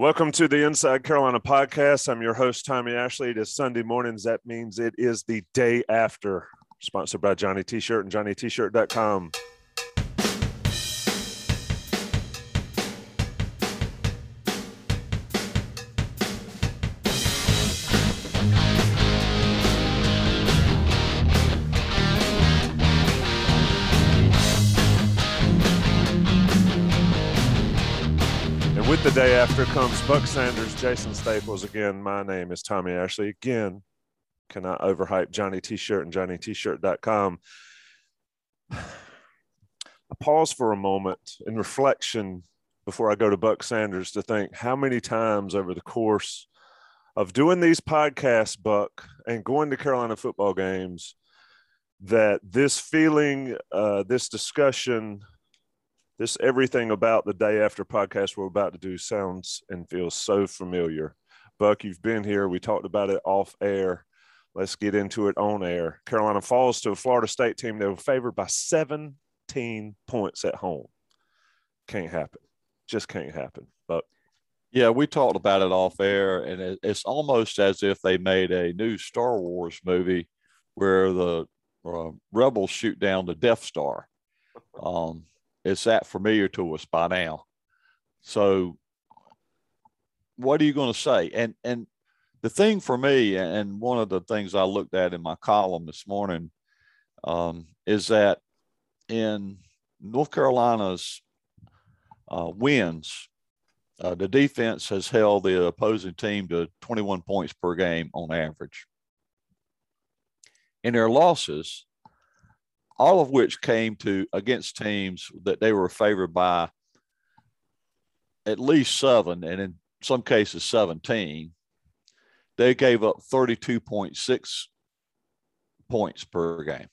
Welcome to the Inside Carolina podcast. I'm your host, Tommy Ashley. It is Sunday mornings. That means it is the day after. Sponsored by Johnny T-Shirt and JohnnyT-Shirt.com. And the day after comes Buck Sanders, Jason Staples. Again, my name is Tommy Ashley. Again, can I overhype Johnny T-Shirt and JohnnyT-Shirt.com? I pause for a moment in reflection before I go to Buck Sanders to think how many times over the course of doing these podcasts, Buck, and going to Carolina football games, that this feeling, uh, this discussion, this everything about the day after podcast we're about to do sounds and feels so familiar. Buck, you've been here. We talked about it off air. Let's get into it on air. Carolina falls to a Florida State team that were favored by 17 points at home. Can't happen. Just can't happen. But Yeah, we talked about it off air, and it's almost as if they made a new Star Wars movie where the uh, rebels shoot down the Death Star. Um, it's that familiar to us by now. So, what are you going to say? And and the thing for me, and one of the things I looked at in my column this morning, um, is that in North Carolina's uh, wins, uh, the defense has held the opposing team to 21 points per game on average. In their losses, all of which came to against teams that they were favored by at least seven, and in some cases 17, they gave up 32.6 points per game.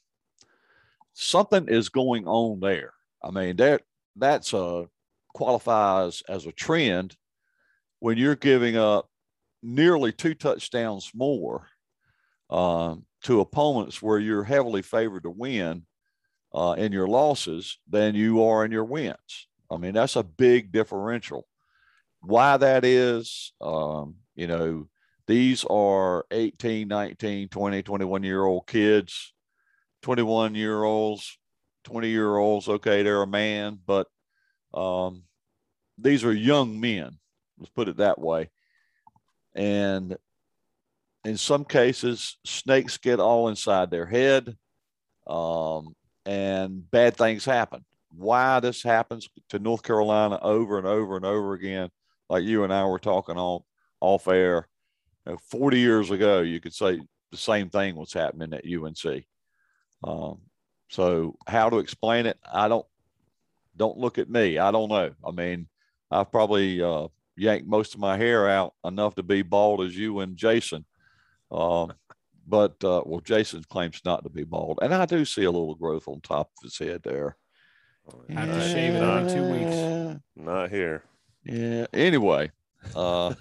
Something is going on there. I mean, that that's a qualifies as a trend when you're giving up nearly two touchdowns more um, to opponents where you're heavily favored to win uh, in your losses than you are in your wins. I mean, that's a big differential. Why that is, um, you know, these are 18, 19, 20, 21 year old kids, 21 year olds, 20 year olds. Okay, they're a man, but um, these are young men. Let's put it that way. And in some cases, snakes get all inside their head, um, and bad things happen. Why this happens to North Carolina over and over and over again, like you and I were talking on off air, you know, 40 years ago, you could say the same thing was happening at UNC. Um, so how to explain it, I don't don't look at me. I don't know. I mean, I've probably uh, yanked most of my hair out enough to be bald as you and Jason. Um, but uh, well, Jason claims not to be bald, and I do see a little growth on top of his head there. I have to shave it on two weeks. not here. Yeah. Anyway, uh,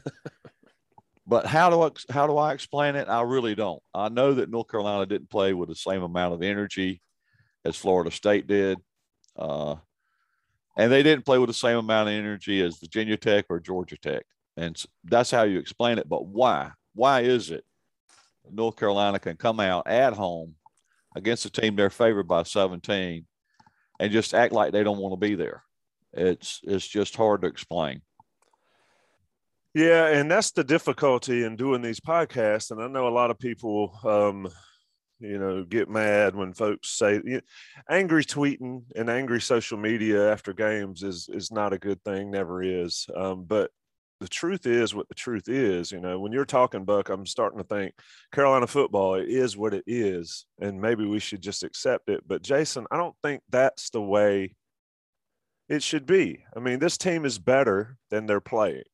but how do I how do I explain it? I really don't. I know that North Carolina didn't play with the same amount of energy as Florida State did. Uh, and they didn't play with the same amount of energy as Virginia Tech or Georgia Tech. And that's how you explain it. But why? Why is it North Carolina can come out at home against a team they're favored by 17 and just act like they don't want to be there? It's it's just hard to explain. Yeah, and that's the difficulty in doing these podcasts. And I know a lot of people, um, you know, get mad when folks say you know, angry tweeting and angry social media after games is is not a good thing. Never is. Um, but the truth is what the truth is. You know, when you're talking, Buck, I'm starting to think Carolina football it is what it is, and maybe we should just accept it. But Jason, I don't think that's the way it should be. I mean, this team is better than they're playing.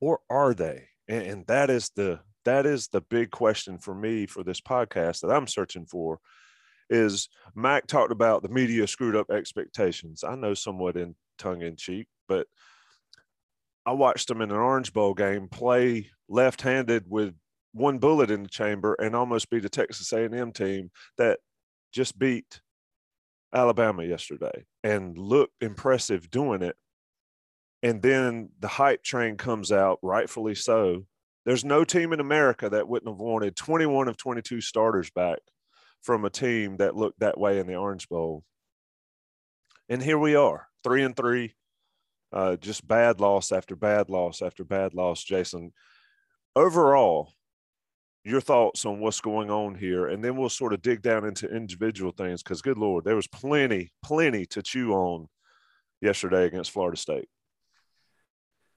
or are they? And, and that is the that is the big question for me for this podcast that I'm searching for. Is Mack talked about the media screwed up expectations? I know somewhat in tongue in cheek, but I watched them in an Orange Bowl game play left-handed with one bullet in the chamber and almost beat a Texas A&M team that just beat Alabama yesterday and looked impressive doing it. And then the hype train comes out, rightfully so. There's no team in America that wouldn't have wanted 21 of 22 starters back from a team that looked that way in the Orange Bowl. And here we are, three and three, uh, just bad loss after bad loss after bad loss. Jason, overall, your thoughts on what's going on here, and then we'll sort of dig down into individual things because, good Lord, there was plenty, plenty to chew on yesterday against Florida State.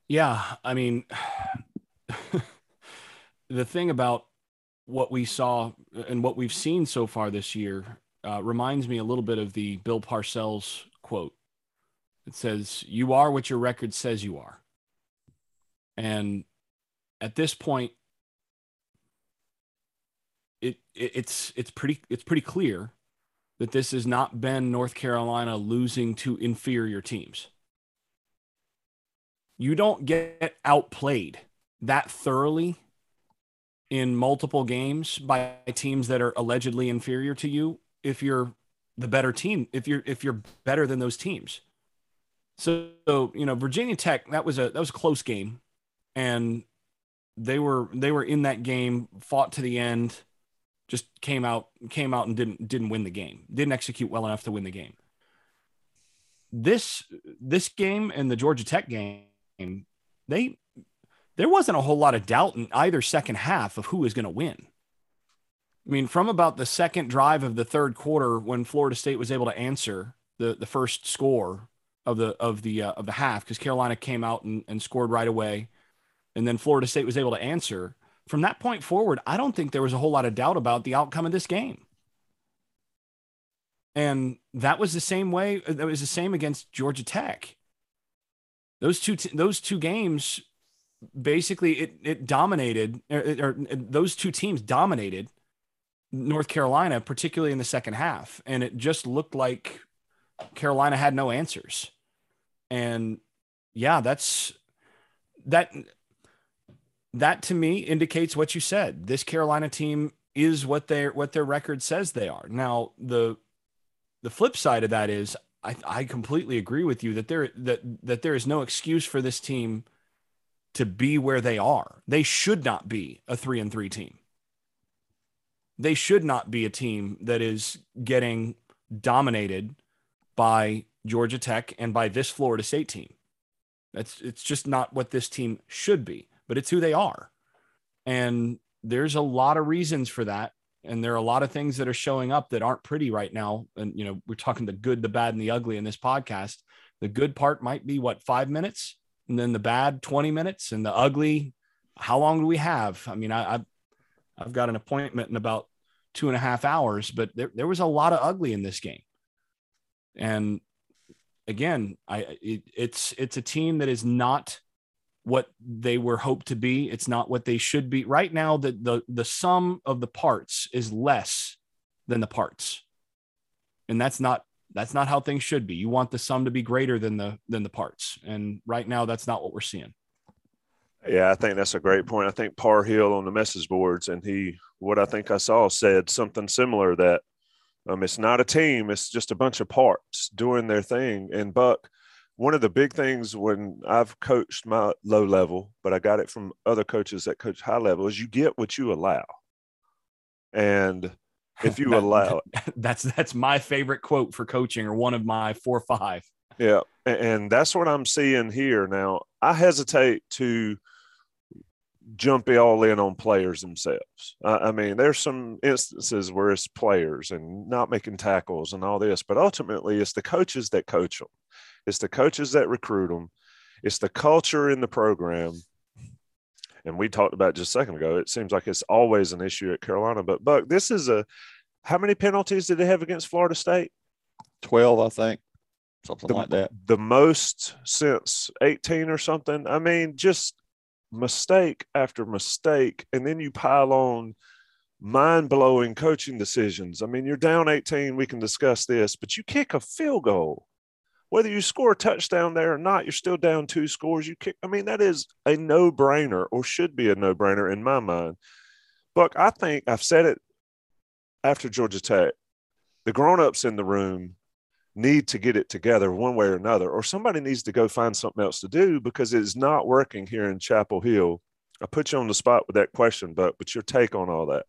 Yeah, I mean, the thing about what we saw and what we've seen so far this year uh, reminds me a little bit of the Bill Parcells quote. It says, "You are what your record says you are," and at this point, it, it it's it's pretty it's pretty clear that this has not been North Carolina losing to inferior teams. You don't get outplayed that thoroughly in multiple games by teams that are allegedly inferior to you if you're the better team if you're if you're better than those teams so, so you know virginia tech that was a that was a close game and they were they were in that game fought to the end just came out came out and didn't didn't win the game didn't execute well enough to win the game this this game and the georgia tech game they there wasn't a whole lot of doubt in either second half of who was going to win. I mean, from about the second drive of the third quarter, when Florida State was able to answer the the first score of the of the uh, of the half, because Carolina came out and, and scored right away, and then Florida State was able to answer. From that point forward, I don't think there was a whole lot of doubt about the outcome of this game. And that was the same way. Uh, that was the same against Georgia Tech. Those two t- those two games basically it it dominated or, or, those two teams dominated North Carolina, particularly in the second half, and it just looked like Carolina had no answers. And yeah, that's that that to me indicates what you said. This Carolina team is what their what their record says they are. Now the the flip side of that is I, I completely agree with you that there that that there is no excuse for this team to be where they are. They should not be a three and three team. They should not be a team that is getting dominated by Georgia Tech and by this Florida State team. That's it's just not what this team should be, but it's who they are. And there's a lot of reasons for that. And there are a lot of things that are showing up that aren't pretty right now. And you know, we're talking the good, the bad, and the ugly in this podcast. The good part might be what five minutes and then the bad 20 minutes and the ugly how long do we have i mean I, have i've got an appointment in about two and a half hours but there, there was a lot of ugly in this game and again i it, it's it's a team that is not what they were hoped to be it's not what they should be right now the the, the sum of the parts is less than the parts and that's not that's not how things should be. You want the sum to be greater than the than the parts, and right now that's not what we're seeing. Yeah, I think that's a great point. I think Par Hill on the message boards, and he, what I think I saw, said something similar that um, it's not a team; it's just a bunch of parts doing their thing. And Buck, one of the big things when I've coached my low level, but I got it from other coaches that coach high level, is you get what you allow. And if you that, allow it. That's that's my favorite quote for coaching, or one of my four or five. Yeah, and that's what I'm seeing here now. I hesitate to jump all in on players themselves. I mean, there's some instances where it's players and not making tackles and all this, but ultimately it's the coaches that coach them. It's the coaches that recruit them. It's the culture in the program and we talked about just a second ago, it seems like it's always an issue at Carolina. But Buck, this is a how many penalties did they have against Florida State? Twelve, I think, something the, like that. The most since eighteen or something. I mean, just mistake after mistake, and then you pile on mind blowing coaching decisions. I mean, you're down 18. We can discuss this, but you kick a field goal. Whether you score a touchdown there or not, you're still down two scores. You kick. I mean, that is a no brainer or should be a no brainer in my mind. Buck, I think I've said it after Georgia Tech. The grown ups in the room need to get it together one way or another, or somebody needs to go find something else to do because it's not working here in Chapel Hill. I put you on the spot with that question, but but your take on all that.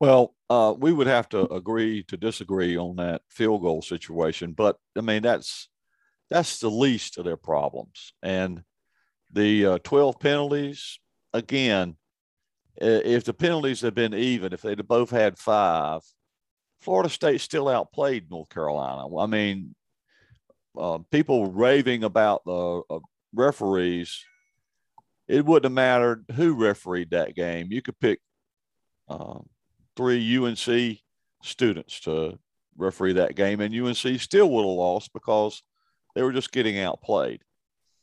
Well, uh, we would have to agree to disagree on that field goal situation, but I mean that's that's the least of their problems. And the uh, 12 penalties, again, if the penalties had been even, if they'd both had five, Florida State still outplayed North Carolina. I mean, uh, people raving about the uh, referees. It wouldn't have mattered who refereed that game. You could pick um, three UNC students to referee that game, and UNC still would have lost because they were just getting outplayed.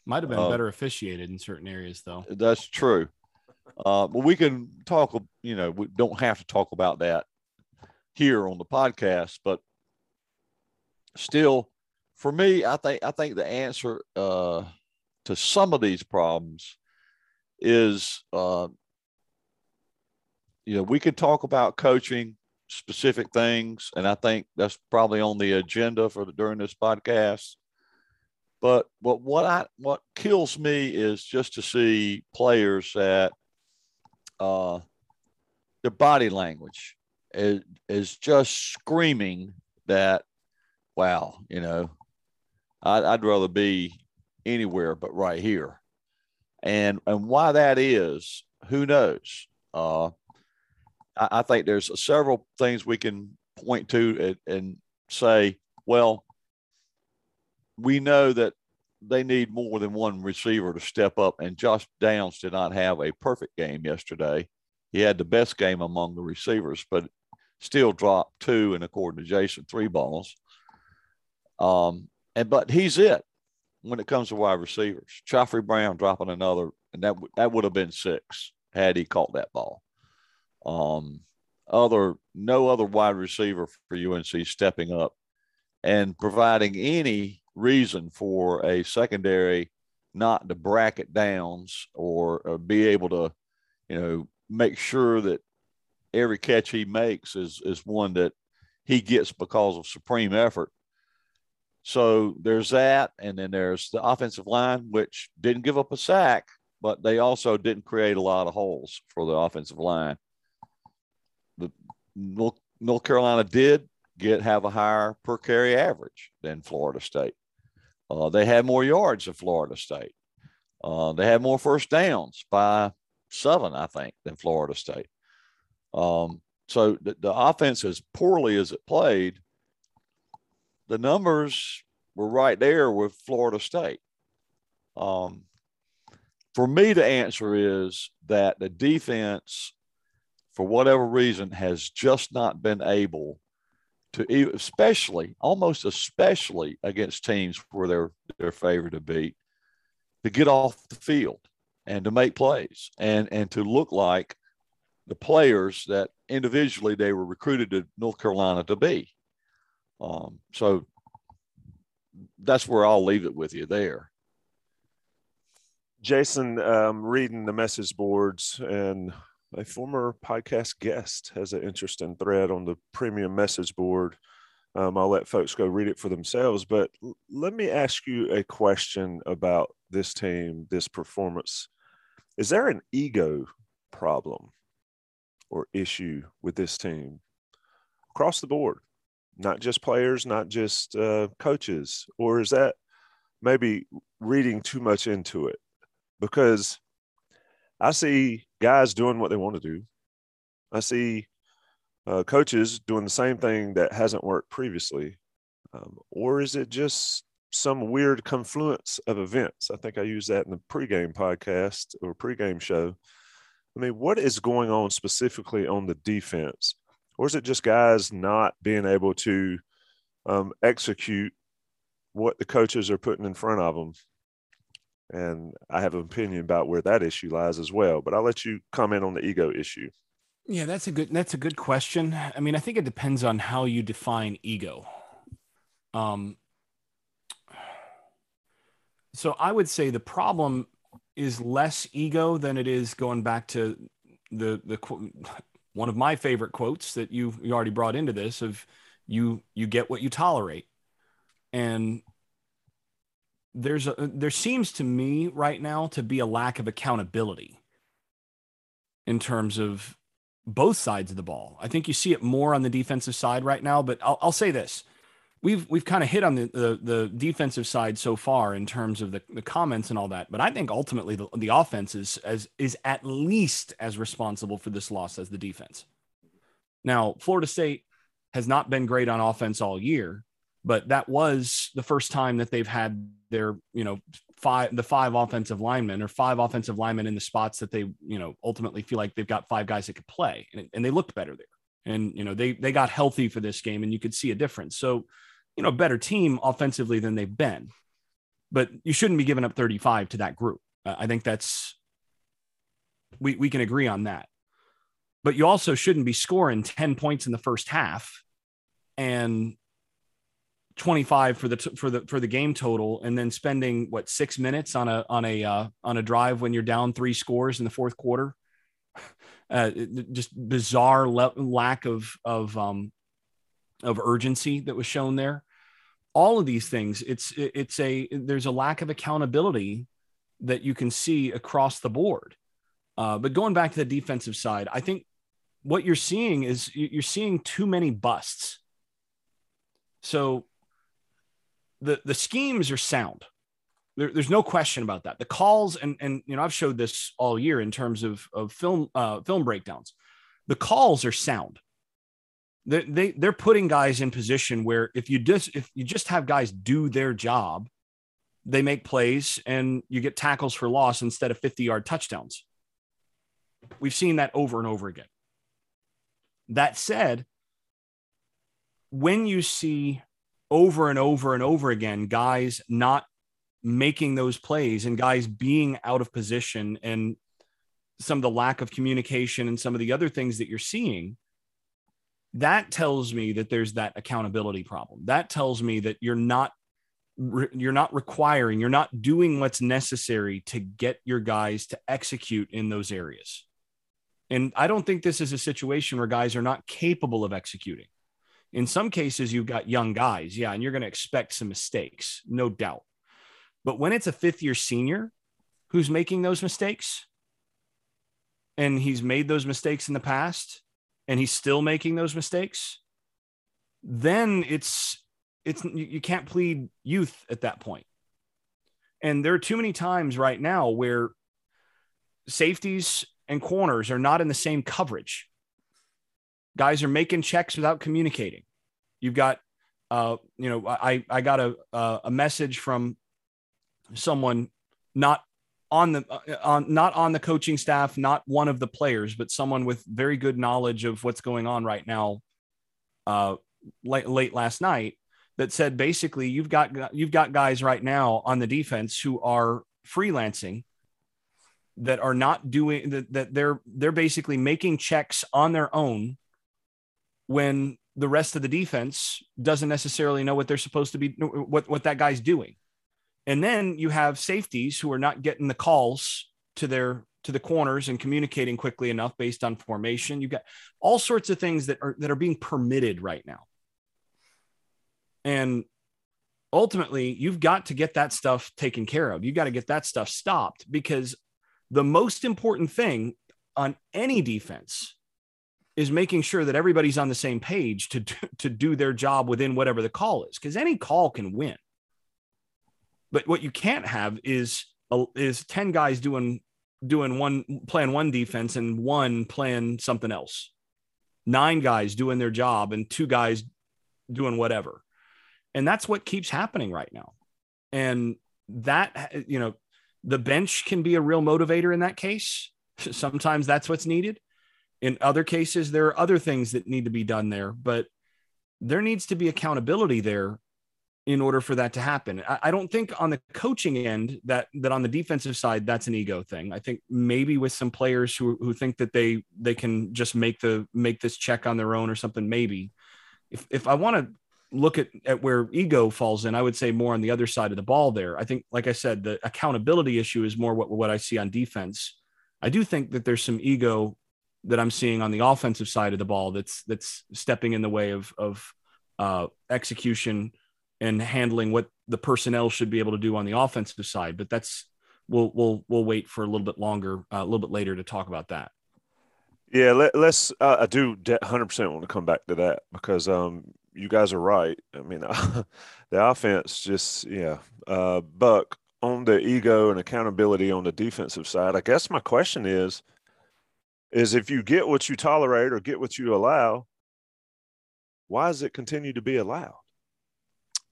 Might have been uh, better officiated in certain areas, though. That's true. Uh, but we can talk, you know, we don't have to talk about that here on the podcast, but still, for me, I think I think the answer uh, to some of these problems is uh, you know, we could talk about coaching specific things, and I think that's probably on the agenda for the, during this podcast. But but what I what kills me is just to see players that uh, their body language is is just screaming that, wow, you know, I'd, I'd rather be anywhere but right here, and and why that is, who knows? Uh, I, I think there's several things we can point to and, and say, well, we know that they need more than one receiver to step up. And Josh Downs did not have a perfect game yesterday. He had the best game among the receivers, but still dropped two and according to Jason, three balls. Um, and but he's it when it comes to wide receivers. Khafre Brown dropping another, and that that would have been six had he caught that ball. Um, other no other wide receiver for UNC stepping up and providing any reason for a secondary not to bracket downs or, or be able to, you know, make sure that every catch he makes is is one that he gets because of supreme effort. So there's that, and then there's the offensive line, which didn't give up a sack, but they also didn't create a lot of holes for the offensive line the North, Carolina did get have a higher per carry average than Florida State. Uh, they had more yards than Florida State. Uh, they had more first downs by seven, I think, than Florida State. Um, so the, the offense, as poorly as it played, the numbers were right there with Florida State. Um, for me, the answer is that the defense for whatever reason, has just not been able to, especially, almost especially against teams where they're they're favored to beat, to get off the field and to make plays and and to look like the players that individually they were recruited to North Carolina to be. Um, so that's where I'll leave it with you there. Jason, um, reading the message boards and a former podcast guest has an interesting thread on the premium message board. Um, I'll let folks go read it for themselves. But l- let me ask you a question about this team, this performance. Is there an ego problem or issue with this team across the board? Not just players, not just uh, coaches, or is that maybe reading too much into it? Because I see guys doing what they want to do. I see uh, coaches doing the same thing that hasn't worked previously. Um, or is it just some weird confluence of events? I think I used that in the pregame podcast or pregame show. I mean, what is going on specifically on the defense? Or is it just guys not being able to um, execute what the coaches are putting in front of them And I have an opinion about where that issue lies as well. But I'll let you comment on the ego issue. Yeah, that's a good that's a good question. I mean, I think it depends on how you define ego. Um so I would say the problem is less ego than it is going back to the the one of my favorite quotes that you you already brought into this of you you get what you tolerate and there's a there seems to me right now to be a lack of accountability in terms of both sides of the ball. I think you see it more on the defensive side right now, but I'll, I'll say this. We've we've kind of hit on the, the, the defensive side so far in terms of the, the comments and all that, but I think ultimately the, the offense is as is at least as responsible for this loss as the defense. Now, Florida State has not been great on offense all year, but that was the first time that they've had their, you know, five the five offensive linemen or five offensive linemen in the spots that they, you know, ultimately feel like they've got five guys that could play and, and they looked better there. And, you know, they they got healthy for this game and you could see a difference. So, you know, better team offensively than they've been. But you shouldn't be giving up 35 to that group. Uh, I think that's we we can agree on that. But you also shouldn't be scoring 10 points in the first half and 25 for the for the for the game total and then spending what 6 minutes on a on a uh, on a drive when you're down 3 scores in the fourth quarter uh, just bizarre le- lack of of um of urgency that was shown there all of these things it's it's a there's a lack of accountability that you can see across the board uh, but going back to the defensive side i think what you're seeing is you're seeing too many busts so the the schemes are sound. There, there's no question about that. The calls and and you know I've showed this all year in terms of of film uh, film breakdowns. The calls are sound. They, they they're putting guys in position where if you just if you just have guys do their job, they make plays and you get tackles for loss instead of 50 yard touchdowns. We've seen that over and over again. That said, when you see over and over and over again guys not making those plays and guys being out of position and some of the lack of communication and some of the other things that you're seeing that tells me that there's that accountability problem. That tells me that you're not you're not requiring you're not doing what's necessary to get your guys to execute in those areas. And i don't think this is a situation where guys are not capable of executing. In some cases, you've got young guys, yeah, and you're going to expect some mistakes, no doubt. But when it's a fifth year senior who's making those mistakes, and he's made those mistakes in the past, and he's still making those mistakes, then it's it's you can't plead youth at that point. And there are too many times right now where safeties and corners are not in the same coverage. Guys are making checks without communicating. You've got, uh, you know, I I got a a message from someone not on the uh, on not on the coaching staff, not one of the players, but someone with very good knowledge of what's going on right now. Uh, late, late last night, that said basically you've got you've got guys right now on the defense who are freelancing that are not doing that, that they're they're basically making checks on their own when the rest of the defense doesn't necessarily know what they're supposed to be what what that guy's doing and then you have safeties who are not getting the calls to their to the corners and communicating quickly enough based on formation. You've got all sorts of things that are that are being permitted right now. And ultimately you've got to get that stuff taken care of. You've got to get that stuff stopped because the most important thing on any defense is making sure that everybody's on the same page to to do their job within whatever the call is because any call can win but what you can't have is is 10 guys doing doing one playing one defense and one playing something else. Nine guys doing their job and two guys doing whatever. And that's what keeps happening right now. And that you know the bench can be a real motivator in that case. Sometimes that's what's needed. In other cases, there are other things that need to be done there, but there needs to be accountability there in order for that to happen. I, I, don't think on the coaching end that that on the defensive side that's an ego thing. I think maybe with some players who who think that they they can just make the make this check on their own or something. Maybe if if I want to look at at where ego falls in, I would say more on the other side of the ball. There, I think, like I said, the accountability issue is more what what I see on defense. I do think that there's some ego that I'm seeing on the offensive side of the ball that's that's stepping in the way of of uh, execution and handling what the personnel should be able to do on the offensive side. But that's we'll we'll we'll wait for a little bit longer, uh, a little bit later to talk about that. Yeah, let, us uh, I do 100% want to come back to that because um, you guys are right. I mean, the offense just yeah, uh, Buck on the ego and accountability on the defensive side. I guess my question is, is if you get what you tolerate or get what you allow, why does it continue to be allowed?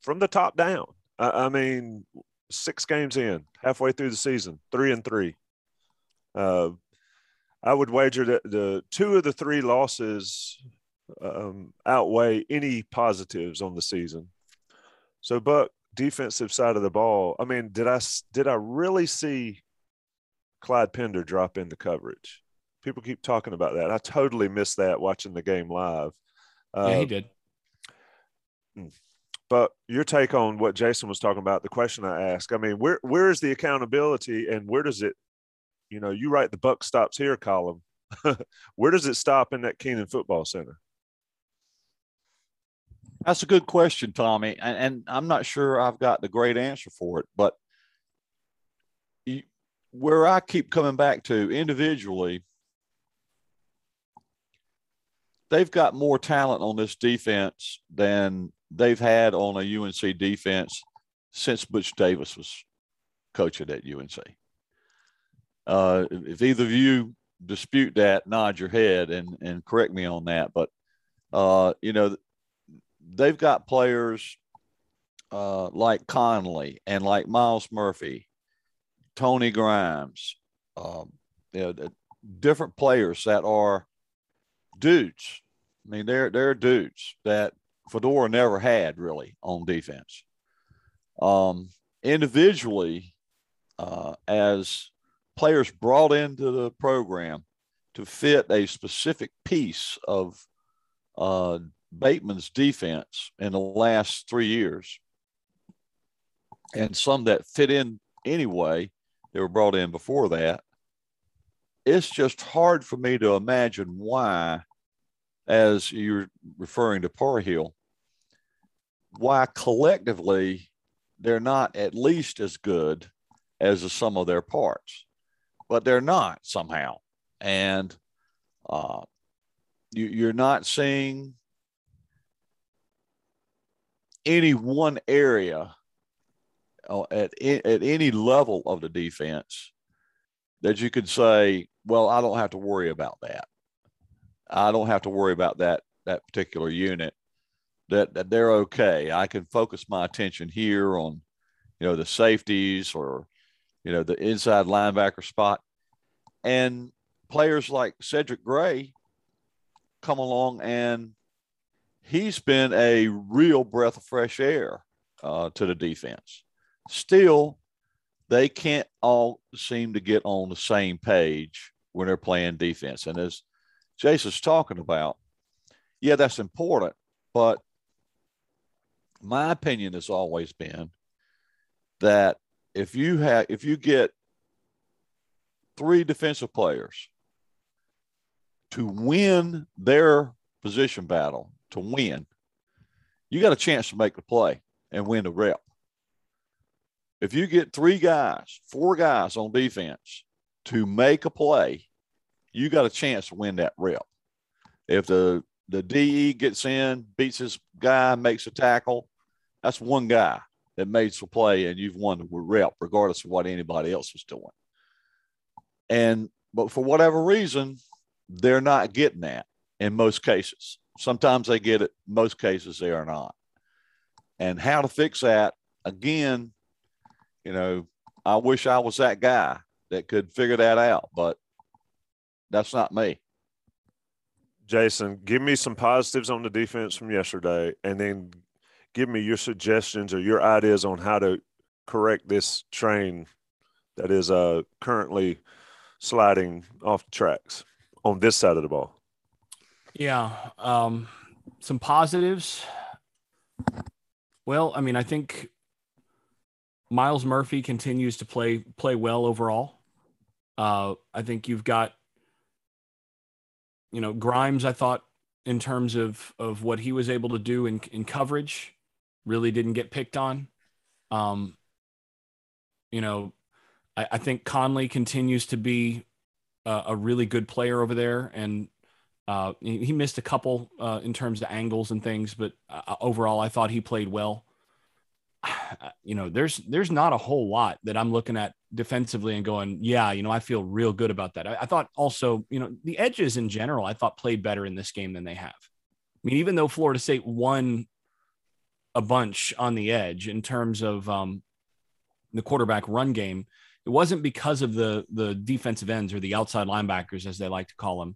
From the top down. I, I mean, six games in, halfway through the season, three and three. Uh, I would wager that the two of the three losses um, outweigh any positives on the season. So, Buck, defensive side of the ball. I mean, did I did I really see Clyde Pender drop into coverage? People keep talking about that. I totally missed that watching the game live. Uh, yeah, he did. But your take on what Jason was talking about, the question I asked, I mean, where where is the accountability and where does it, you know, you write the buck stops here column. where does it stop in that Kenan Football Center? That's a good question, Tommy. And, and I'm not sure I've got the great answer for it, but you, where I keep coming back to individually, they've got more talent on this defense than they've had on a UNC defense since Butch Davis was coaching at UNC. Uh, if either of you dispute that, nod your head and and correct me on that. But uh, you know, they've got players uh, like Conley and like Myles Murphy, Tony Grimes, um, you know, different players that are dudes. I mean, they're they're dudes that Fedora never had really on defense. Um, individually, uh, as players brought into the program to fit a specific piece of uh, Bateman's defense in the last three years, and some that fit in anyway, they were brought in before that. It's just hard for me to imagine why as you're referring to Parhill, why collectively they're not at least as good as the sum of their parts, but they're not somehow. And uh, you, you're not seeing any one area uh, at, at any level of the defense that you could say, well, I don't have to worry about that. I don't have to worry about that that particular unit. That, that they're okay. I can focus my attention here on, you know, the safeties or, you know, the inside linebacker spot, and players like Cedric Gray come along and he's been a real breath of fresh air uh, to the defense. Still, they can't all seem to get on the same page when they're playing defense. And as Jason's talking about, yeah, that's important. But my opinion has always been that if you have if you get three defensive players to win their position battle, to win, you got a chance to make the play and win the rep. If you get three guys, four guys on defense to make a play you got a chance to win that rep. If the the DE gets in, beats his guy, makes a tackle, that's one guy that made some play, and you've won the rep, regardless of what anybody else was doing. And but for whatever reason, they're not getting that in most cases. Sometimes they get it, most cases they are not. And how to fix that again, you know, I wish I was that guy that could figure that out, but that's not me. Jason, give me some positives on the defense from yesterday, and then give me your suggestions or your ideas on how to correct this train that is uh, currently sliding off the tracks on this side of the ball. Yeah. Um, some positives. Well, I mean, I think Myles Murphy continues to play play well overall. Uh, I think you've got, you know, Grimes. I thought in terms of of what he was able to do in in coverage, really didn't get picked on. Um, you know, I, I think Conley continues to be a, a really good player over there, and uh, he, he, missed a couple uh, in terms of angles and things, but uh, overall, I thought he played well. You know, there's there's not a whole lot that I'm looking at defensively and going, yeah, you know, I feel real good about that. I, I thought also, you know, the edges in general, I thought played better in this game than they have. I mean, even though Florida State won a bunch on the edge in terms of um, the quarterback run game, it wasn't because of the the defensive ends or the outside linebackers, as they like to call them.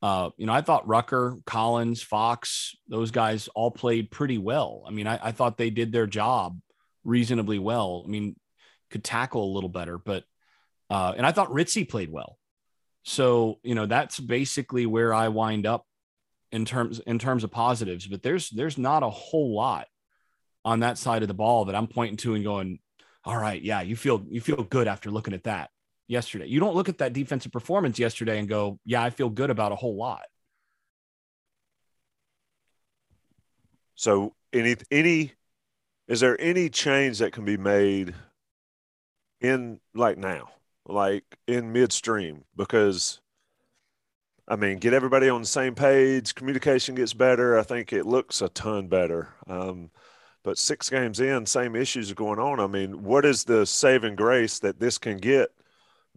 Uh, you know, I thought Rucker, Collins, Fox, those guys all played pretty well. I mean, I, I thought they did their job reasonably well. I mean, could tackle a little better, but uh, and I thought Ritzy played well. So you know, that's basically where I wind up in terms in terms of positives. But there's there's not a whole lot on that side of the ball that I'm pointing to and going, all right, yeah, you feel you feel good after looking at that yesterday. You don't look at that defensive performance yesterday and go, yeah, I feel good about a whole lot. So any any is there any change that can be made in like now, like in midstream? Because I mean, get everybody on the same page, communication gets better. I think it looks a ton better. Um, but six games in, same issues are going on. I mean, what is the saving grace that this can get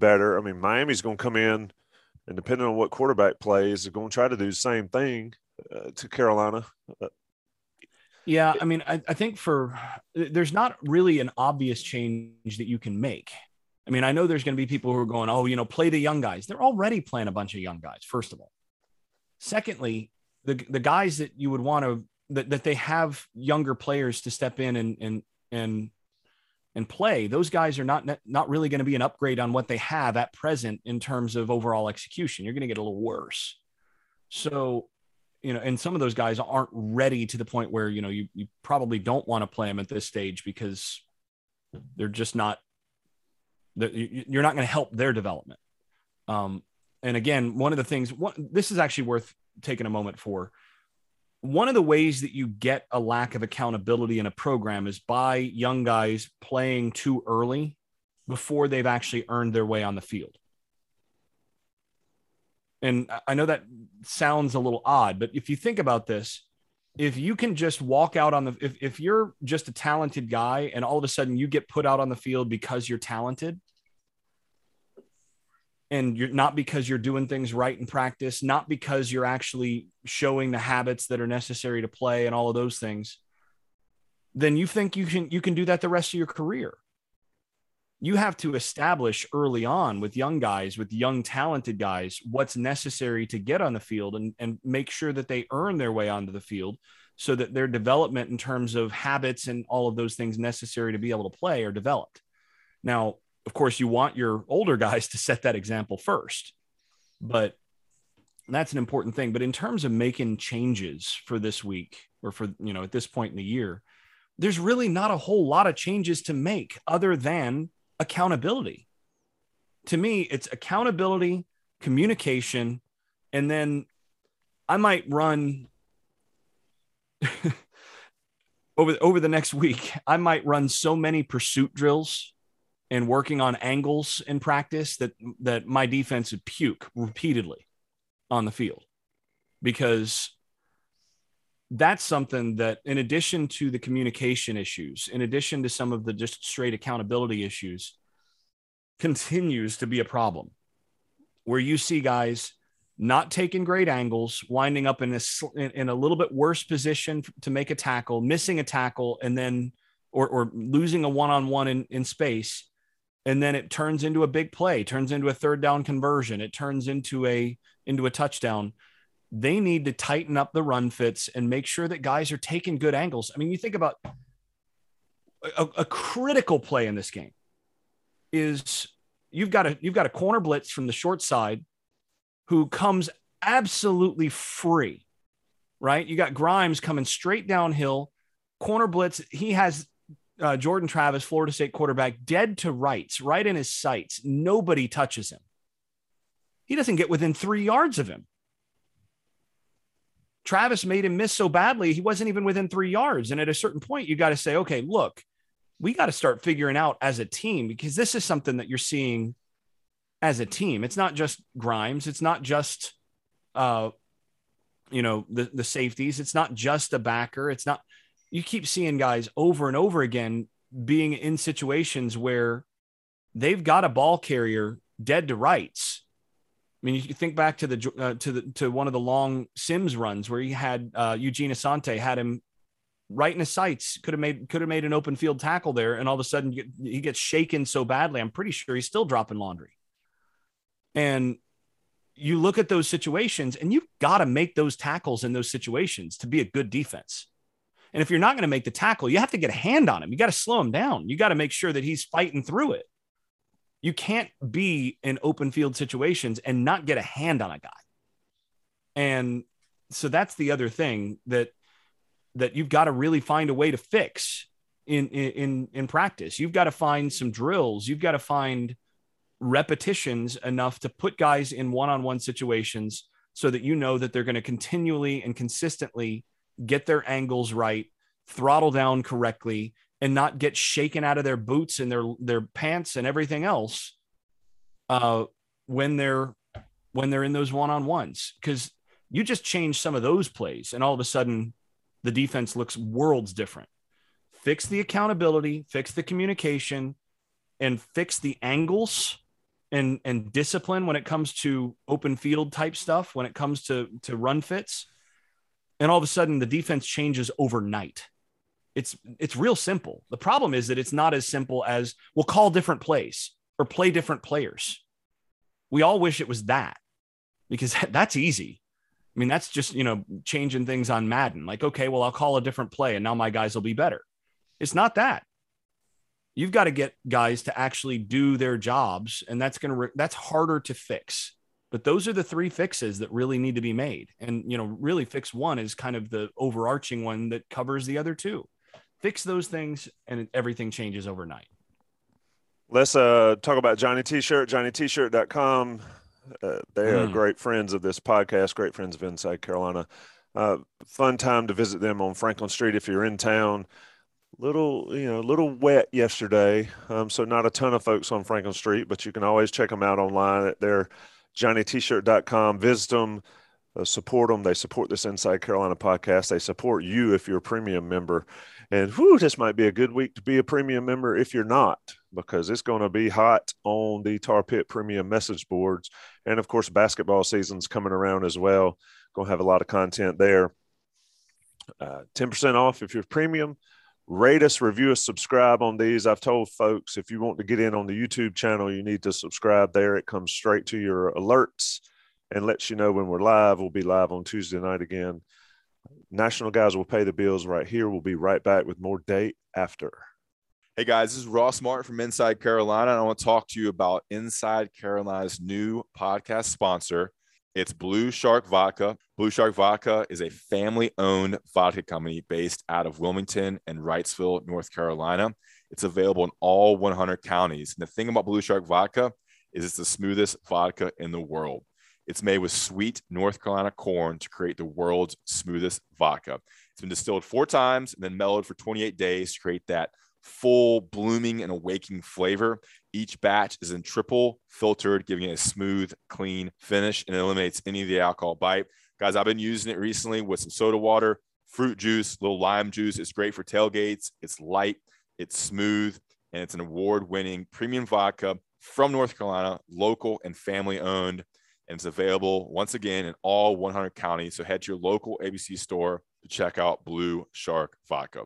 better. I mean, Miami's going to come in, and depending on what quarterback plays, they're going to try to do the same thing uh, to Carolina. Uh, yeah, I mean, I, I think for there's not really an obvious change that you can make. I mean, I know there's going to be people who are going, oh, you know, play the young guys. They're already playing a bunch of young guys, first of all. Secondly, the the guys that you would want to that, that they have younger players to step in and and and and play, those guys are not not really going to be an upgrade on what they have at present in terms of overall execution. You're going to get a little worse. So, you know, and some of those guys aren't ready to the point where you know you you probably don't want to play them at this stage because they're just not. You're not going to help their development. Um, and again, one of the things, one, this is actually worth taking a moment for one of the ways that you get a lack of accountability in a program is by young guys playing too early before they've actually earned their way on the field. And I know that sounds a little odd, but if you think about this, if you can just walk out on the if, if you're just a talented guy and all of a sudden you get put out on the field because you're talented, and you're not because you're doing things right in practice, not because you're actually showing the habits that are necessary to play and all of those things, then you think you can you can do that the rest of your career. You have to establish early on with young guys, with young talented guys, what's necessary to get on the field and, and make sure that they earn their way onto the field so that their development in terms of habits and all of those things necessary to be able to play are developed. Now, of course, you want your older guys to set that example first, but that's an important thing. But in terms of making changes for this week or for, you know, at this point in the year, there's really not a whole lot of changes to make other than accountability. To me, it's accountability, communication, and then I might run over over the next week. I might run so many pursuit drills and working on angles in practice that that my defense would puke repeatedly on the field. Because that's something that in addition to the communication issues in addition to some of the just straight accountability issues continues to be a problem. Where you see guys not taking great angles winding up in a in a little bit worse position to make a tackle missing a tackle and then or, or losing a one-on-one in, in space and then it turns into a big play turns into a third down conversion it turns into a into a touchdown they need to tighten up the run fits and make sure that guys are taking good angles. I mean, you think about a, a critical play in this game is you've got a you've got a corner blitz from the short side who comes absolutely free, right? You got Grimes coming straight downhill, corner blitz. He has uh, Jordan Travis, Florida State quarterback, dead to rights, right in his sights. Nobody touches him. He doesn't get within three yards of him. Travis made him miss so badly, he wasn't even within three yards. And at a certain point, you got to say, okay, look, we got to start figuring out as a team because this is something that you're seeing as a team. It's not just Grimes. It's not just, uh, you know, the the safeties. It's not just a backer. It's not. You keep seeing guys over and over again being in situations where they've got a ball carrier dead to rights. I mean, you think back to the uh, to the to one of the long Sims runs where he had uh, Eugene Asante had him right in his sights. Could have made could have made an open field tackle there, and all of a sudden he gets shaken so badly. I'm pretty sure he's still dropping laundry. And you look at those situations, and you've got to make those tackles in those situations to be a good defense. And if you're not going to make the tackle, you have to get a hand on him. You got to slow him down. You got to make sure that he's fighting through it. You can't be in open field situations and not get a hand on a guy. And so that's the other thing that that you've got to really find a way to fix in in in practice. You've got to find some drills. You've got to find repetitions enough to put guys in one-on-one situations so that you know that they're going to continually and consistently get their angles right, throttle down correctly, and not get shaken out of their boots and their their pants and everything else uh, when they're when they're in those one-on-ones because you just change some of those plays and all of a sudden the defense looks worlds different. Fix the accountability, fix the communication, and fix the angles and and discipline when it comes to open field type stuff, when it comes to to run fits. And all of a sudden the defense changes overnight. It's it's real simple. The problem is that it's not as simple as we'll call different plays or play different players. We all wish it was that because that's easy. I mean, that's just, you know, changing things on Madden. Like, okay, well, I'll call a different play and now my guys will be better. It's not that. You've got to get guys to actually do their jobs, and that's going to, re- that's harder to fix. But those are the three fixes that really need to be made. And, you know, really fix one is kind of the overarching one that covers the other two. Fix those things and everything changes overnight. Let's uh, talk about Johnny T-shirt, johnnytshirt.com. Uh, they are mm. great friends of this podcast, great friends of Inside Carolina. Uh, fun time to visit them on Franklin Street if you're in town. Little, you know, little wet yesterday, um, so not a ton of folks on Franklin Street, but you can always check them out online at their johnnytshirt.com. Visit them, uh, support them. They support this Inside Carolina podcast. They support you if you're a premium member. And whew, this might be a good week to be a premium member if you're not, because it's going to be hot on the Tar Pit premium message boards. And of course, basketball season's coming around as well. Going to have a lot of content there. Uh, 10% off if you're premium. Rate us, review us, subscribe on these. I've told folks if you want to get in on the YouTube channel, you need to subscribe there. It comes straight to your alerts and lets you know when we're live. We'll be live on Tuesday night again. National guys will pay the bills right here. We'll be right back with more date after. Hey guys, this is Ross Martin from Inside Carolina. And I want to talk to you about Inside Carolina's new podcast sponsor. It's Blue Shark Vodka. Blue Shark Vodka is a family owned vodka company based out of Wilmington and Wrightsville, North Carolina. It's available in all 100 counties. And the thing about Blue Shark Vodka is it's the smoothest vodka in the world. It's made with sweet North Carolina corn to create the world's smoothest vodka. It's been distilled four times and then mellowed for 28 days to create that full blooming and awakening flavor. Each batch is in triple filtered, giving it a smooth, clean finish and eliminates any of the alcohol bite. Guys, I've been using it recently with some soda water, fruit juice, little lime juice. It's great for tailgates. It's light, it's smooth, and it's an award winning premium vodka from North Carolina, local and family owned. And it's available once again in all 100 counties. So head to your local ABC store to check out Blue Shark Vodka.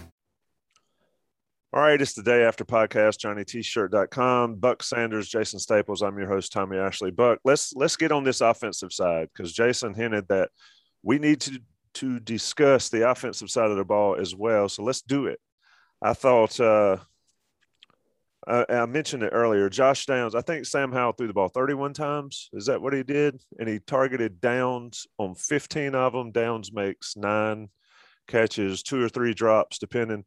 All right, it's the day after podcast, JohnnyT-shirt.com. Buck Sanders, Jason Staples. I'm your host, Tommy Ashley. Buck, let's let's get on this offensive side because Jason hinted that we need to to discuss the offensive side of the ball as well. So let's do it. I thought uh, I, I, mentioned it earlier. Josh Downs, I think Sam Howell threw the ball 31 times. Is that what he did? And he targeted Downs on 15 of them. Downs makes nine catches, two or three drops, depending.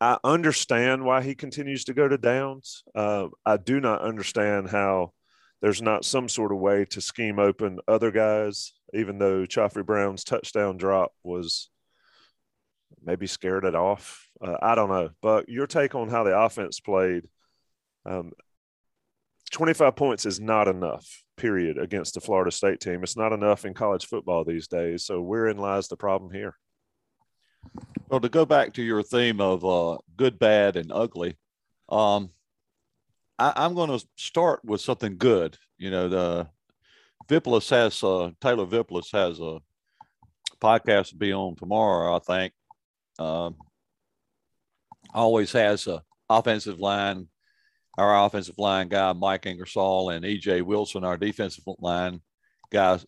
I understand why he continues to go to Downs. Uh, I do not understand how there's not some sort of way to scheme open other guys, even though Khafre Brown's touchdown drop was maybe scared it off. Uh, I don't know. But your take on how the offense played um, 25 points is not enough, period, against the Florida State team. It's not enough in college football these days. So, wherein lies the problem here? Well, to go back to your theme of uh, good, bad, and ugly, um, I, am going to start with something good. You know, the Vippolis has uh, Taylor Vippolis has a podcast to be on tomorrow, I think, um, always has a offensive line, our offensive line guy, Mike Ingersoll, and EJ Wilson, our defensive line guys,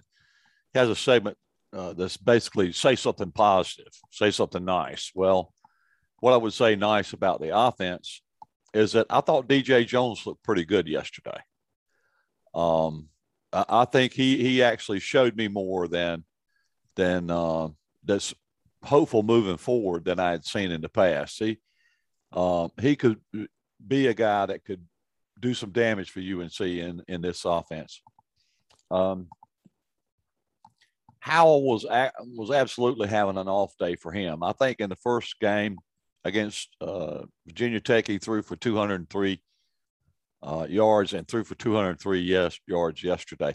has a segment uh, that's basically say something positive, say something nice. Well, what I would say nice about the offense is that I thought DJ Jones looked pretty good yesterday. Um, I, I think he he actually showed me more than than uh, that's hopeful moving forward than I had seen in the past. He uh, he could be a guy that could do some damage for UNC in in this offense. Um, Howell was was absolutely having an off day for him. I think in the first game against uh, Virginia Tech, he threw for 203 uh, yards and threw for 203 yes, yards yesterday.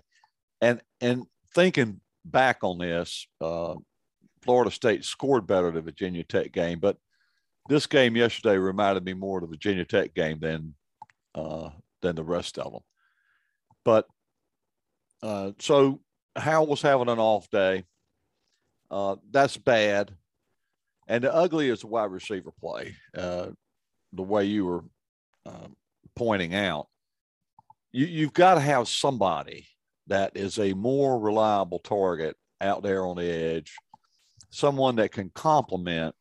And and thinking back on this, uh, Florida State scored better the Virginia Tech game, but this game yesterday reminded me more of the Virginia Tech game than uh, than the rest of them. But uh, so Howell was having an off day. Uh, that's bad. And the ugly is the wide receiver play. Uh, the way you were uh, pointing out, you, you've got to have somebody that is a more reliable target out there on the edge someone that can complement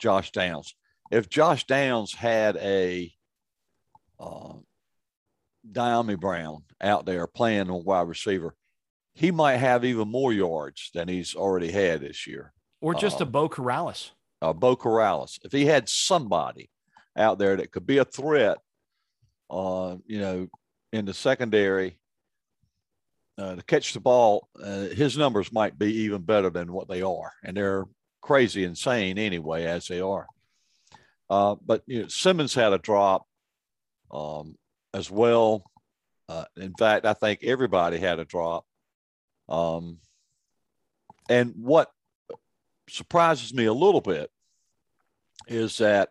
Josh Downs. If Josh Downs had a uh, Dyami Brown out there playing on wide receiver, he might have even more yards than he's already had this year. Or just uh, a Beau Corrales. Uh, Beau Corrales. If he had somebody out there that could be a threat, uh, you know, in the secondary uh, to catch the ball, uh, his numbers might be even better than what they are, and they're crazy insane anyway as they are. Uh, but you know, Simmons had a drop um, as well. Uh, in fact, I think everybody had a drop. Um, and what surprises me a little bit is that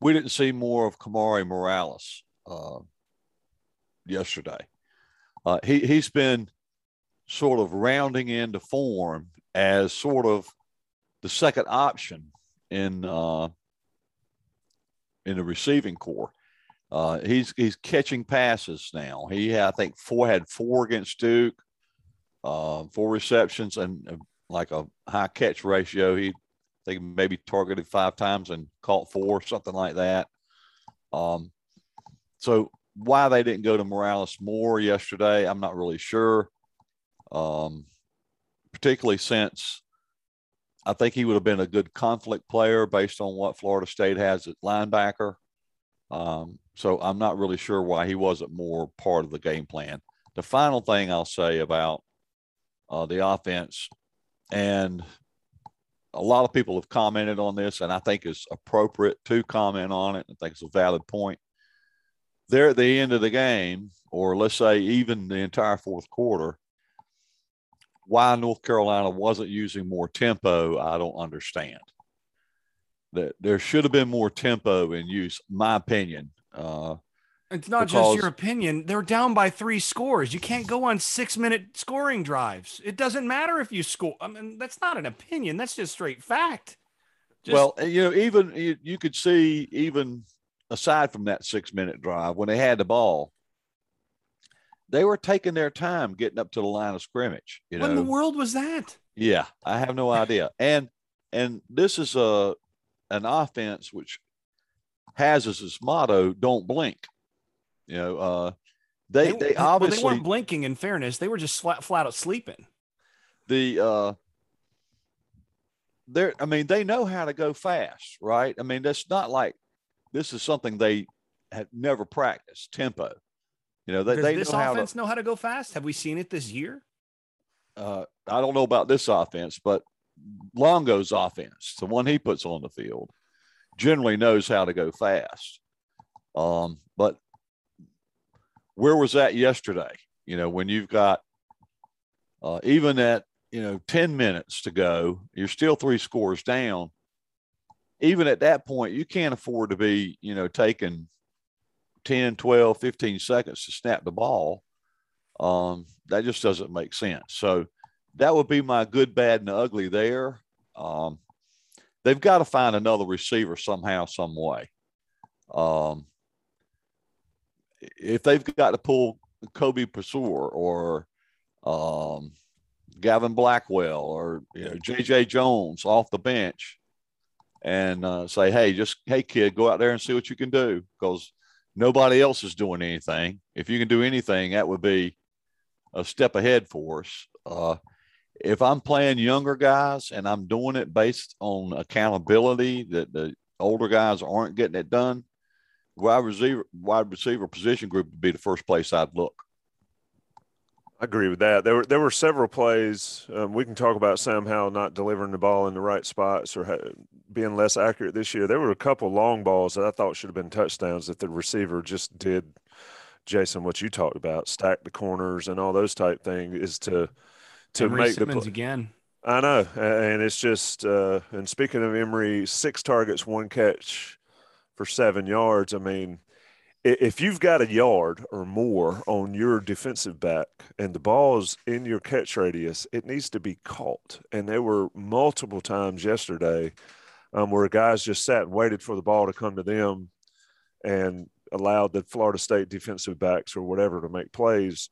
we didn't see more of Kamari Morales uh, yesterday. Uh, he he's been sort of rounding into form as sort of the second option in uh, in the receiving corps. Uh, he's he's catching passes now. He had, I think four had four against Duke, uh, four receptions and uh, like a high catch ratio. He think maybe targeted five times and caught four, something like that. Um, so why they didn't go to Morales more yesterday, I'm not really sure um, particularly since I think he would have been a good conflict player based on what Florida State has at linebacker. Um, so I'm not really sure why he wasn't more part of the game plan. The final thing I'll say about uh, the offense, and a lot of people have commented on this, and I think it's appropriate to comment on it. I think it's a valid point. There at the end of the game, or let's say even the entire fourth quarter, why North Carolina wasn't using more tempo, I don't understand. That there should have been more tempo in use, my opinion. Uh, it's not just your opinion. They're down by three scores. You can't go on six minute scoring drives. It doesn't matter if you score. I mean, that's not an opinion. That's just straight fact. Just, well, you know, even you, you could see even aside from that six minute drive when they had the ball, they were taking their time getting up to the line of scrimmage. You know, when the world was that? Yeah, I have no idea. And and this is a an offense which has as its motto, "Don't blink." You know, uh, they they, they obviously well, they weren't blinking. In fairness, they were just flat flat out sleeping. The uh, they're I mean they know how to go fast, right? I mean that's not like this is something they have never practiced tempo. You know, they, Does they this know offense how to, know how to go fast. Have we seen it this year? Uh, I don't know about this offense, but Longo's offense, the one he puts on the field, generally knows how to go fast. Um, but where was that yesterday? You know, when you've got uh, even at you know 10 minutes to go, you're still three scores down. Even at that point, you can't afford to be, you know, taking 10, 12, 15 seconds to snap the ball. Um, that just doesn't make sense. So that would be my good, bad, and ugly there. Um, they've got to find another receiver somehow, some way. Um, if they've got to pull Kobe Paysour or um, Gavin Blackwell or you know, JJ Jones off the bench and uh, say, hey, just hey kid, go out there and see what you can do because nobody else is doing anything. If you can do anything, that would be a step ahead for us. Uh, if I'm playing younger guys and I'm doing it based on accountability that the older guys aren't getting it done, wide receiver wide receiver position group would be the first place I'd look. I agree with that. There were there were several plays. Um, we can talk about Sam Howell not delivering the ball in the right spots or ha- being less accurate this year. There were a couple long balls that I thought should have been touchdowns that the receiver just did. Jason, what you talked about, stack the corners and all those type things, is to to Emery make Simmons the again. I know, and it's just. Uh, and speaking of Emery, six targets, one catch for seven yards. I mean, if you've got a yard or more on your defensive back and the ball is in your catch radius, it needs to be caught. And there were multiple times yesterday um, where guys just sat and waited for the ball to come to them and allowed the Florida State defensive backs or whatever to make plays.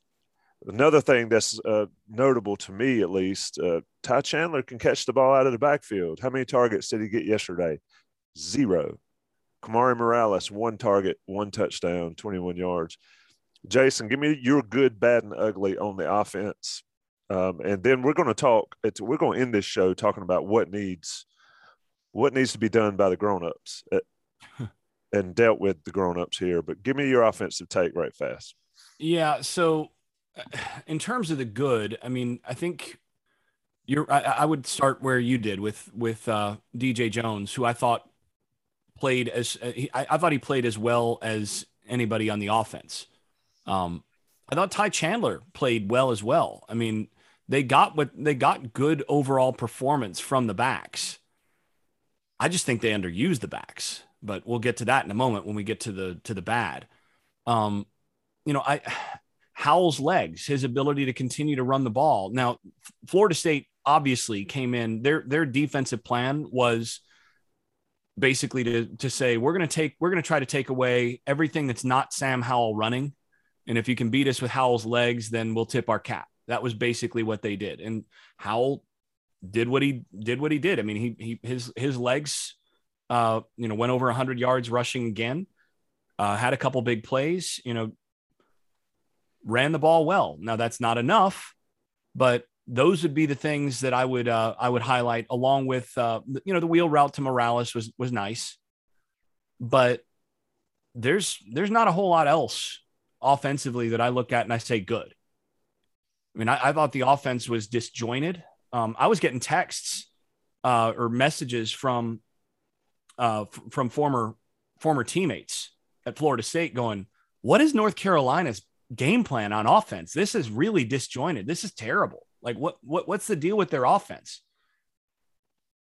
Another thing that's uh, notable to me, at least, uh, Ty Chandler can catch the ball out of the backfield. How many targets did he get yesterday? Zero. Kamari Morales, one target, one touchdown, 21 yards. Jason, give me your good, bad, and ugly on the offense. Um, and then we're going to talk. we're going to end this show talking about what needs what needs to be done by the grown-ups uh, and dealt with the grown-ups here. But give me your offensive take right fast. Yeah. So, in terms of the good, I mean, I think you're. I, I would start where you did with with uh, DJ Jones, who I thought played as uh, I, I, thought he played as well as anybody on the offense. Um, I thought Ty Chandler played well as well. I mean, they got what they got good overall performance from the backs. I just think they underused the backs, but we'll get to that in a moment when we get to the to the bad. Um, you know, I Howell's legs, his ability to continue to run the ball. Now, Florida State obviously came in. Their their defensive plan was basically to to say we're going to take we're going to try to take away everything that's not Sam Howell running, and if you can beat us with Howell's legs, then we'll tip our cap. That was basically what they did, and Howell did what he did what he did. I mean, he he his his legs, uh, you know, went over 100 yards rushing again, uh, had a couple big plays, you know, ran the ball well. Now that's not enough, but those would be the things that I would uh, I would highlight along with uh, you know the wheel route to Morales was was nice, but there's there's not a whole lot else offensively that I look at and I say good. I mean, I, I thought the offense was disjointed. Um, I was getting texts uh, or messages from uh, f- from former former teammates at Florida State going, "What is North Carolina's game plan on offense. This is really disjointed. This is terrible. Like what what what's the deal with their offense?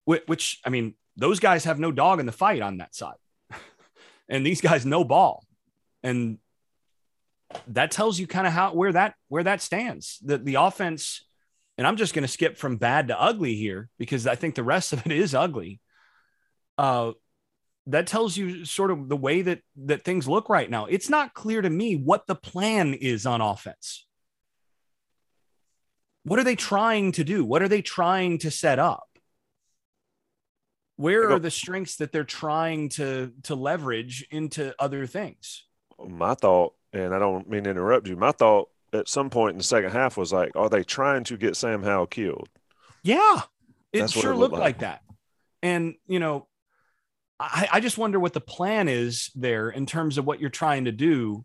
Which, which I mean, those guys have no dog in the fight on that side. and these guys no ball. And that tells you kind of how where that where that stands. The the offense and I'm just going to skip from bad to ugly here because I think the rest of it is ugly. Uh that tells you sort of the way that that things look right now. It's not clear to me what the plan is on offense. What are they trying to do? What are they trying to set up? Where are the strengths that they're trying to to leverage into other things? My thought, and I don't mean to interrupt you, my thought at some point in the second half was like, are they trying to get Sam Howell killed? Yeah, it That's sure it looked, looked like. like that. And you know, I, I just wonder what the plan is there in terms of what you're trying to do.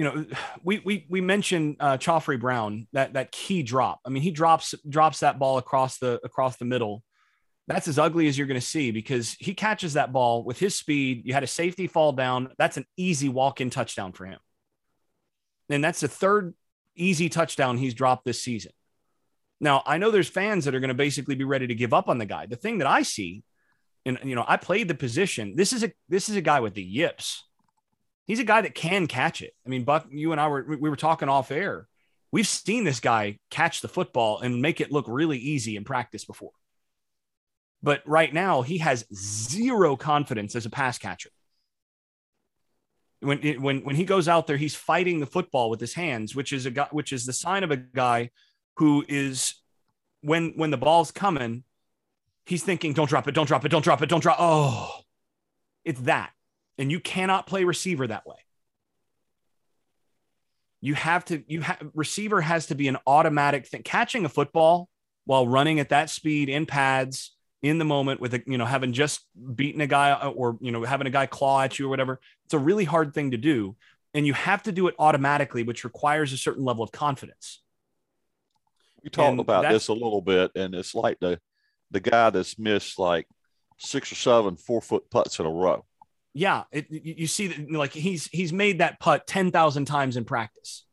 You know, we we we mentioned uh, Khafre Brown that that key drop. I mean, he drops drops that ball across the across the middle. That's as ugly as you're going to see because he catches that ball with his speed. You had a safety fall down. That's an easy walk in touchdown for him. And that's the third easy touchdown he's dropped this season. Now, I know there's fans that are going to basically be ready to give up on the guy. The thing that I see and you know, I played the position. This is a this is a guy with the yips. He's a guy that can catch it. I mean, Buck, you and I were we were talking off air. We've seen this guy catch the football and make it look really easy in practice before. But right now, he has zero confidence as a pass catcher. When, when, when he goes out there, he's fighting the football with his hands, which is a guy, which is the sign of a guy who is when when the ball's coming, he's thinking, don't drop it, don't drop it, don't drop it, don't drop. It. Oh, it's that. And you cannot play receiver that way. You have to, you have receiver has to be an automatic thing. Catching a football while running at that speed in pads in the moment with a, you know, having just beaten a guy uh, or, you know, having a guy claw at you or whatever. It's a really hard thing to do. And you have to do it automatically, which requires a certain level of confidence. We talked about this a little bit, and it's like the the guy that's missed like six or seven four foot putts in a row. Yeah, it, you see that like he's he's made that putt ten thousand times in practice,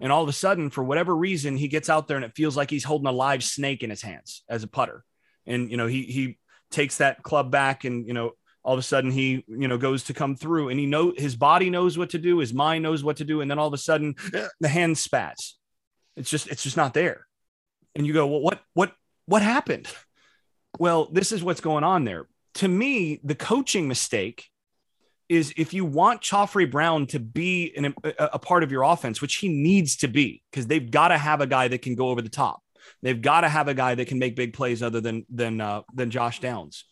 and all of a sudden, for whatever reason, he gets out there and it feels like he's holding a live snake in his hands as a putter, and you know he he takes that club back, and you know all of a sudden he you know goes to come through, and he know his body knows what to do, his mind knows what to do, and then all of a sudden the hand spats. It's just it's just not there, and you go, well, what what what happened? Well, this is what's going on there. To me, the coaching mistake is if you want Khafre Brown to be an, a, a part of your offense, which he needs to be, because they've got to have a guy that can go over the top. They've got to have a guy that can make big plays other than than uh, than Josh Downs.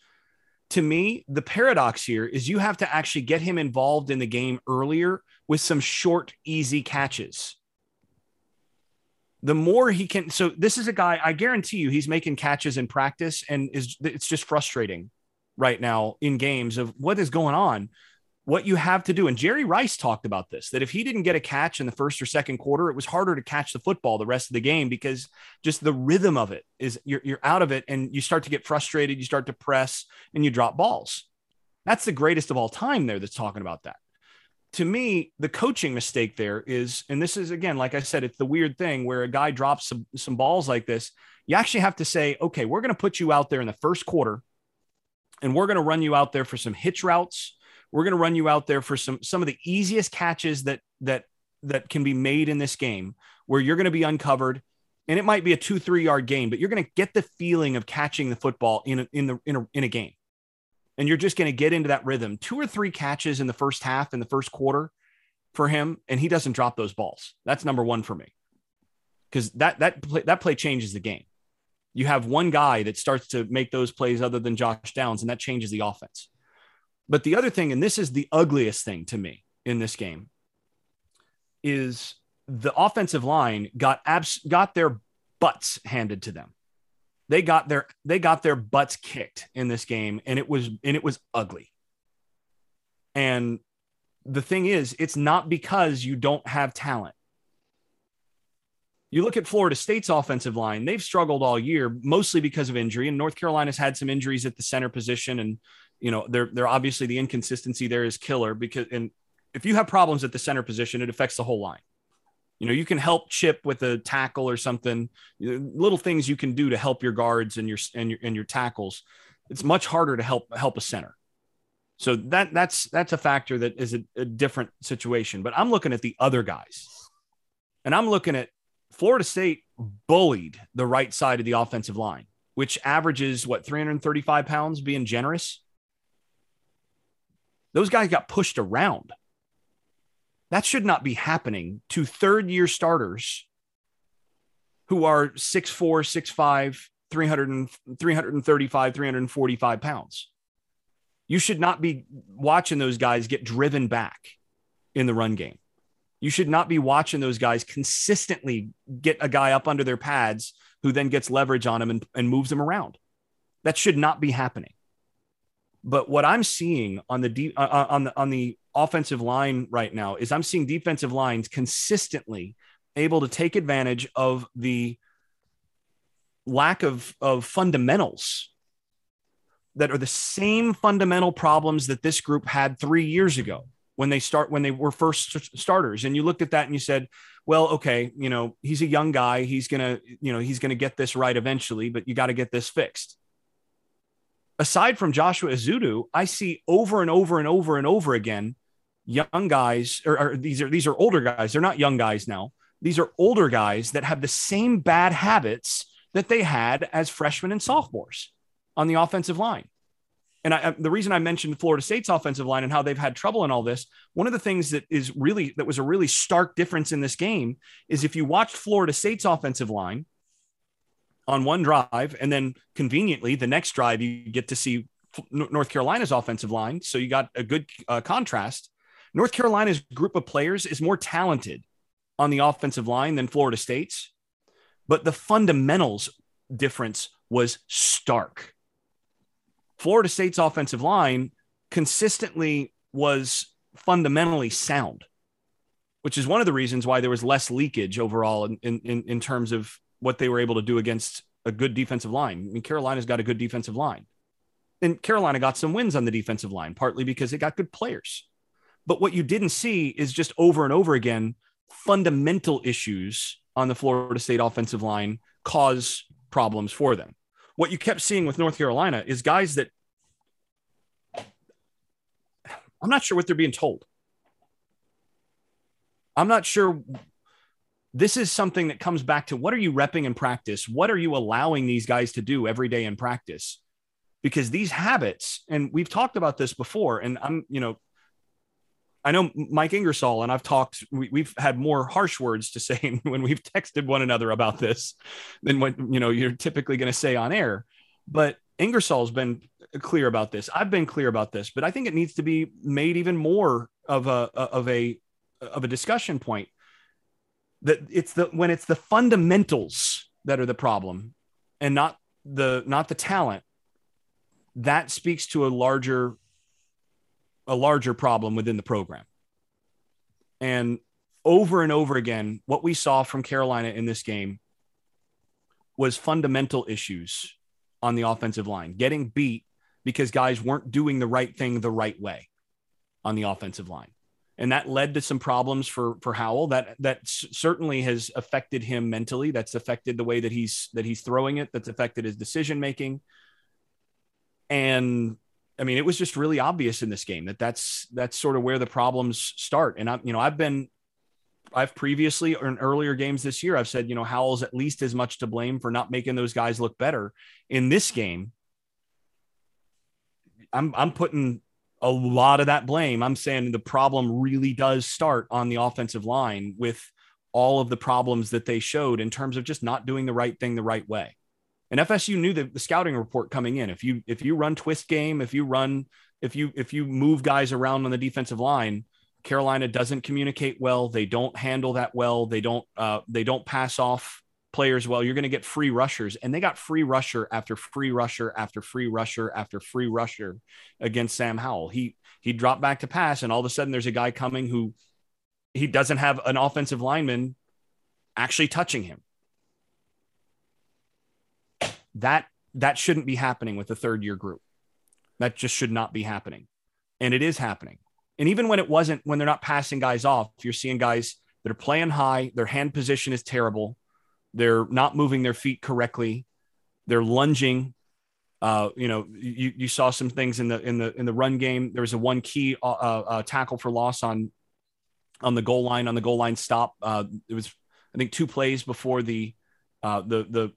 To me, the paradox here is you have to actually get him involved in the game earlier with some short, easy catches the more he can so this is a guy i guarantee you he's making catches in practice and is it's just frustrating right now in games of what is going on what you have to do and jerry rice talked about this that if he didn't get a catch in the first or second quarter it was harder to catch the football the rest of the game because just the rhythm of it is you're, you're out of it and you start to get frustrated you start to press and you drop balls that's the greatest of all time there that's talking about that to me, the coaching mistake there is, and this is again, like I said, it's the weird thing where a guy drops some, some balls like this. You actually have to say, okay, we're going to put you out there in the first quarter and we're going to run you out there for some hitch routes. We're going to run you out there for some some of the easiest catches that that that can be made in this game where you're going to be uncovered and it might be a 2-3 yard game, but you're going to get the feeling of catching the football in a, in the in a, in a game and you're just going to get into that rhythm. Two or three catches in the first half, in the first quarter for him, and he doesn't drop those balls. That's number one for me because that that play, that play changes the game. You have one guy that starts to make those plays other than Josh Downs, and that changes the offense. But the other thing, and this is the ugliest thing to me in this game, is the offensive line got abs- got their butts handed to them they got their they got their butts kicked in this game and it was and it was ugly and the thing is it's not because you don't have talent you look at Florida State's offensive line, they've struggled all year, mostly because of injury. And North Carolina's had some injuries at the center position. And, you know, they're, they're obviously the inconsistency there is killer because, and if you have problems at the center position, it affects the whole line. You know, you can help chip with a tackle or something, little things you can do to help your guards and your and your and your tackles. It's much harder to help help a center. So that that's that's a factor that is a, a different situation. But I'm looking at the other guys. And I'm looking at Florida State bullied the right side of the offensive line, which averages what 335 pounds being generous. Those guys got pushed around. That should not be happening to third year starters who are 6'4, 6'5, 300 335, 345 pounds. You should not be watching those guys get driven back in the run game. You should not be watching those guys consistently get a guy up under their pads who then gets leverage on him and, and moves him around. That should not be happening. But what I'm seeing on the de- uh, uh, on the on the offensive line right now is I'm seeing defensive lines consistently able to take advantage of the lack of of fundamentals that are the same fundamental problems that this group had 3 years ago when they start when they were first starters. And you looked at that and you said well okay you know he's a young guy. He's going to you know he's going to get this right eventually but you got to get this fixed aside from Joshua Ezeudu, I see over and over and over and over again young guys, or, or, these are these are older guys. They're not young guys now. These are older guys that have the same bad habits that they had as freshmen and sophomores on the offensive line. And I, the reason I mentioned Florida State's offensive line and how they've had trouble in all this, one of the things that is really that was a really stark difference in this game is if you watched Florida State's offensive line on one drive, and then conveniently the next drive you get to see North Carolina's offensive line. So you got a good uh, contrast. North Carolina's group of players is more talented on the offensive line than Florida State's, but the fundamentals difference was stark. Florida State's offensive line consistently was fundamentally sound, which is one of the reasons why there was less leakage overall in, in, in terms of what they were able to do against a good defensive line. I mean, Carolina's got a good defensive line. And Carolina got some wins on the defensive line, partly because they got good players. But what you didn't see is just over and over again, fundamental issues on the Florida State offensive line cause problems for them. What you kept seeing with North Carolina is guys that I'm not sure what they're being told. I'm not sure this is something that comes back to what are you repping in practice? What are you allowing these guys to do every day in practice? Because these habits, and we've talked about this before, and I'm, you know, I know Mike Ingersoll and I've talked, we, have had more harsh words to say when we've texted one another about this than what, you know, you're typically going to say on air. But Ingersoll's been clear about this. I've been clear about this, but I think it needs to be made even more of a, of a, of a discussion point that it's the when it's the fundamentals that are the problem and not the not the talent that speaks to a larger a larger problem within the program. And over and over again what we saw from carolina in this game was fundamental issues on the offensive line getting beat because guys weren't doing the right thing the right way on the offensive line and that led to some problems for for Howell. That that certainly has affected him mentally. That's affected the way that he's that he's throwing it. That's affected his decision making. And I mean, it was just really obvious in this game that that's that's sort of where the problems start. And I'm you know, I've been, I've previously or in earlier games this year, I've said, you know, Howell's at least as much to blame for not making those guys look better in this game. I'm I'm putting a lot of that blame. I'm saying the problem really does start on the offensive line with all of the problems that they showed in terms of just not doing the right thing the right way. And FSU knew the, the scouting report coming in. If you if you run twist game, if you run if you if you move guys around on the defensive line, Carolina doesn't communicate well. They don't handle that well. They don't uh, they don't pass off players well. You're going to get free rushers, and they got free rusher after free rusher after free rusher after free rusher against Sam Howell. He he dropped back to pass, and all of a sudden there's a guy coming who he doesn't have an offensive lineman actually touching him. That that shouldn't be happening with a third year group. That just should not be happening. And it is happening. And even when it wasn't, when they're not passing guys off, you're seeing guys that are playing high. Their hand position is terrible. They're not moving their feet correctly. They're lunging. Uh, you know, you, you saw some things in the in the in the run game. There was a one key uh, uh, tackle for loss on on the goal line on the goal line stop. Uh, it was I think two plays before the uh, the the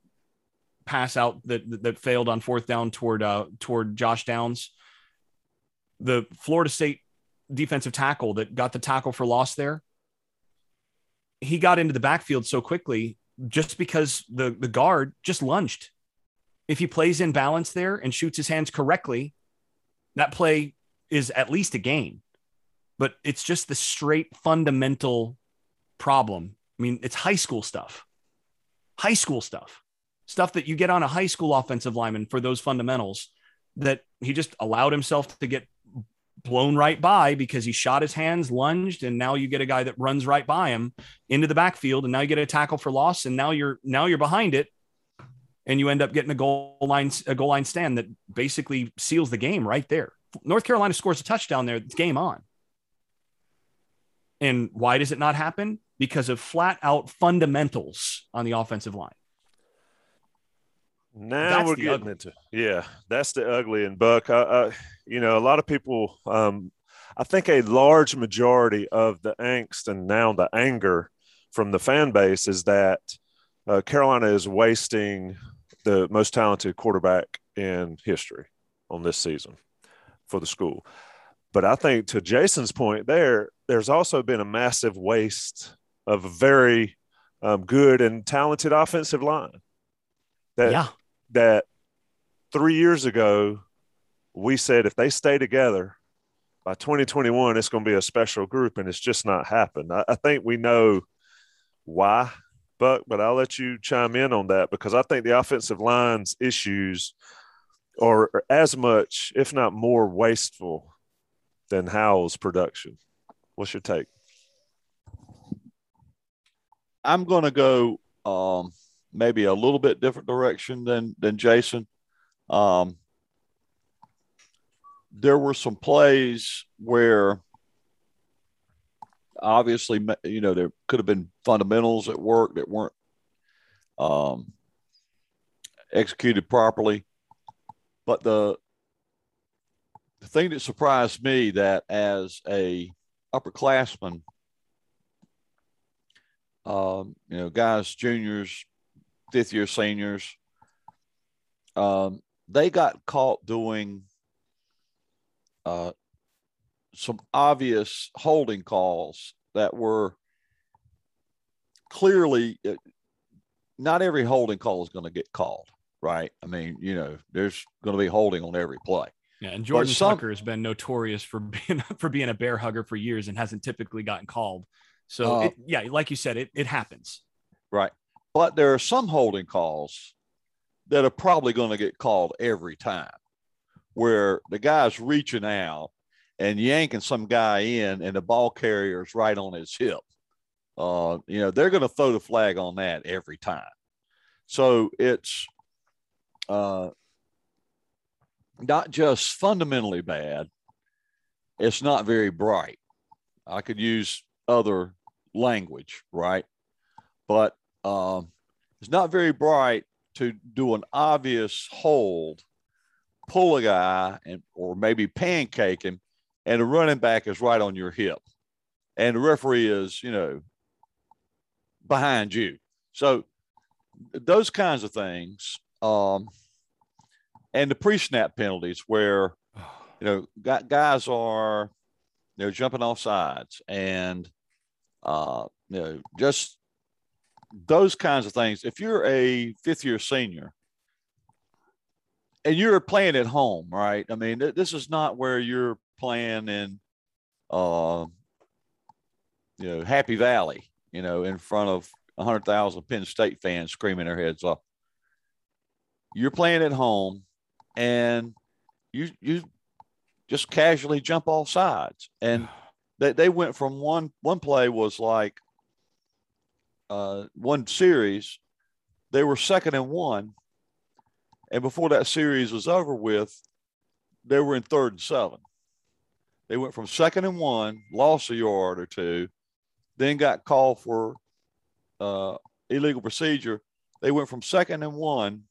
pass out that that failed on fourth down toward uh, toward Josh Downs. The Florida State defensive tackle that got the tackle for loss there. He got into the backfield so quickly just because the the guard just lunged. If he plays in balance there and shoots his hands correctly, that play is at least a gain. But it's just the straight fundamental problem. I mean, it's high school stuff. High school stuff. Stuff that you get on a high school offensive lineman for those fundamentals that he just allowed himself to get blown right by because he shot his hands, lunged, and now you get a guy that runs right by him into the backfield, and now you get a tackle for loss, and now you're now you're behind it, and you end up getting a goal line a goal line stand that basically seals the game right there. North Carolina scores a touchdown there, it's game on. And why does it not happen? Because of flat out fundamentals on the offensive line. Now that's we're getting ugly. into yeah, that's the ugly and Buck. I, I, you know, a lot of people. Um, I think a large majority of the angst and now the anger from the fan base is that uh, Carolina is wasting the most talented quarterback in history on this season for the school. But I think to Jason's point, there, there's also been a massive waste of a very um, good and talented offensive line. That yeah that three years ago, we said if they stay together by 2021, it's going to be a special group, and it's just not happened. I, I think we know why, Buck, but I'll let you chime in on that because I think the offensive line's issues are as much, if not more, wasteful than Howell's production. What's your take? I'm going to go um, maybe a little bit different direction than than Jason. Um, there were some plays where obviously you know there could have been fundamentals at work that weren't um, executed properly but the the thing that surprised me that as a upperclassman um, you know guys juniors fifth year seniors. Um, they got caught doing uh, some obvious holding calls that were clearly uh, not every holding call is going to get called, right? I mean, you know, there's going to be holding on every play. Yeah, and Jordan some, Tucker has been notorious for being for being a bear hugger for years and hasn't typically gotten called. So uh, it, yeah, like you said, it it happens. Right. But there are some holding calls that are probably going to get called every time where the guy's reaching out and yanking some guy in and the ball carrier is right on his hip. Uh, you know, they're going to throw the flag on that every time. So it's uh, not just fundamentally bad, it's not very bright. I could use other language, right? But um, it's not very bright to do an obvious hold, pull a guy, and or maybe pancake him, and the running back is right on your hip, and the referee is you know behind you. So those kinds of things, um, and the pre-snap penalties where you know guys are they're jumping off sides and uh, you know just those kinds of things. If you're a fifth year senior and you're playing at home, right? I mean, th- this is not where you're playing in, uh, you know, Happy Valley, you know, in front of 100,000 Penn State fans screaming their heads off. You're playing at home and you, you just casually jump off sides. And they, they went from one, one play was like, uh, one series, they were second and one. And before that series was over with, they were in third and seven. They went from second and one, lost a yard or two, then got called for uh, illegal procedure. They went from second and one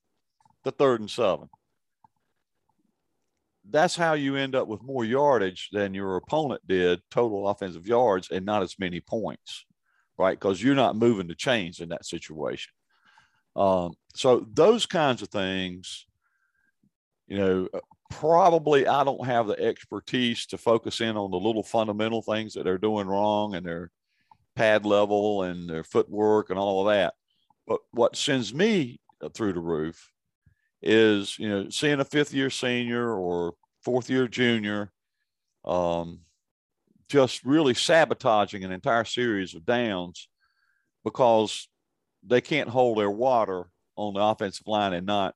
to third and seven. That's how you end up with more yardage than your opponent did, total offensive yards, and not as many points, right? Because you're not moving the chains in that situation. Um, so those kinds of things, you know, probably I don't have the expertise to focus in on the little fundamental things that they're doing wrong and their pad level and their footwork and all of that. But what sends me through the roof is, you know, seeing a fifth year senior or fourth year junior um, just really sabotaging an entire series of downs because they can't hold their water on the offensive line and not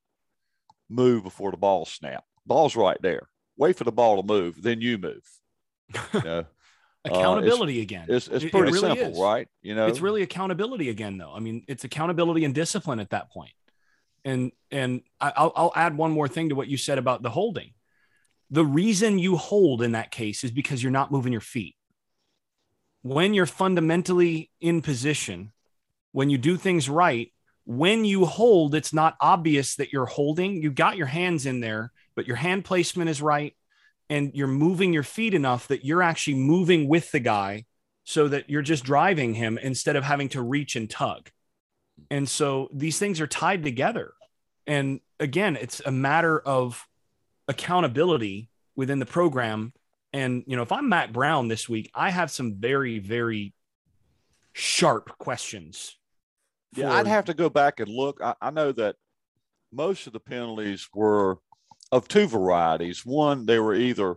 move before the ball snap. Ball's right there. Wait for the ball to move, then you move. You know? accountability uh, it's, again. It's, it's pretty it really simple, is. right? You know, it's really accountability again, though. I mean, it's accountability and discipline at that point. And and I'll, I'll add one more thing to what you said about the holding. The reason you hold in that case is because you're not moving your feet. When you're fundamentally in position, when you do things right, when you hold, it's not obvious that you're holding. You got your hands in there, but your hand placement is right and you're moving your feet enough that you're actually moving with the guy so that you're just driving him instead of having to reach and tug. And so these things are tied together. And again, it's a matter of accountability within the program. And, you know, if I'm Mack Brown this week, I have some very, very sharp questions. Yeah, I'd have to go back and look. I, I know that most of the penalties were of two varieties. One, they were either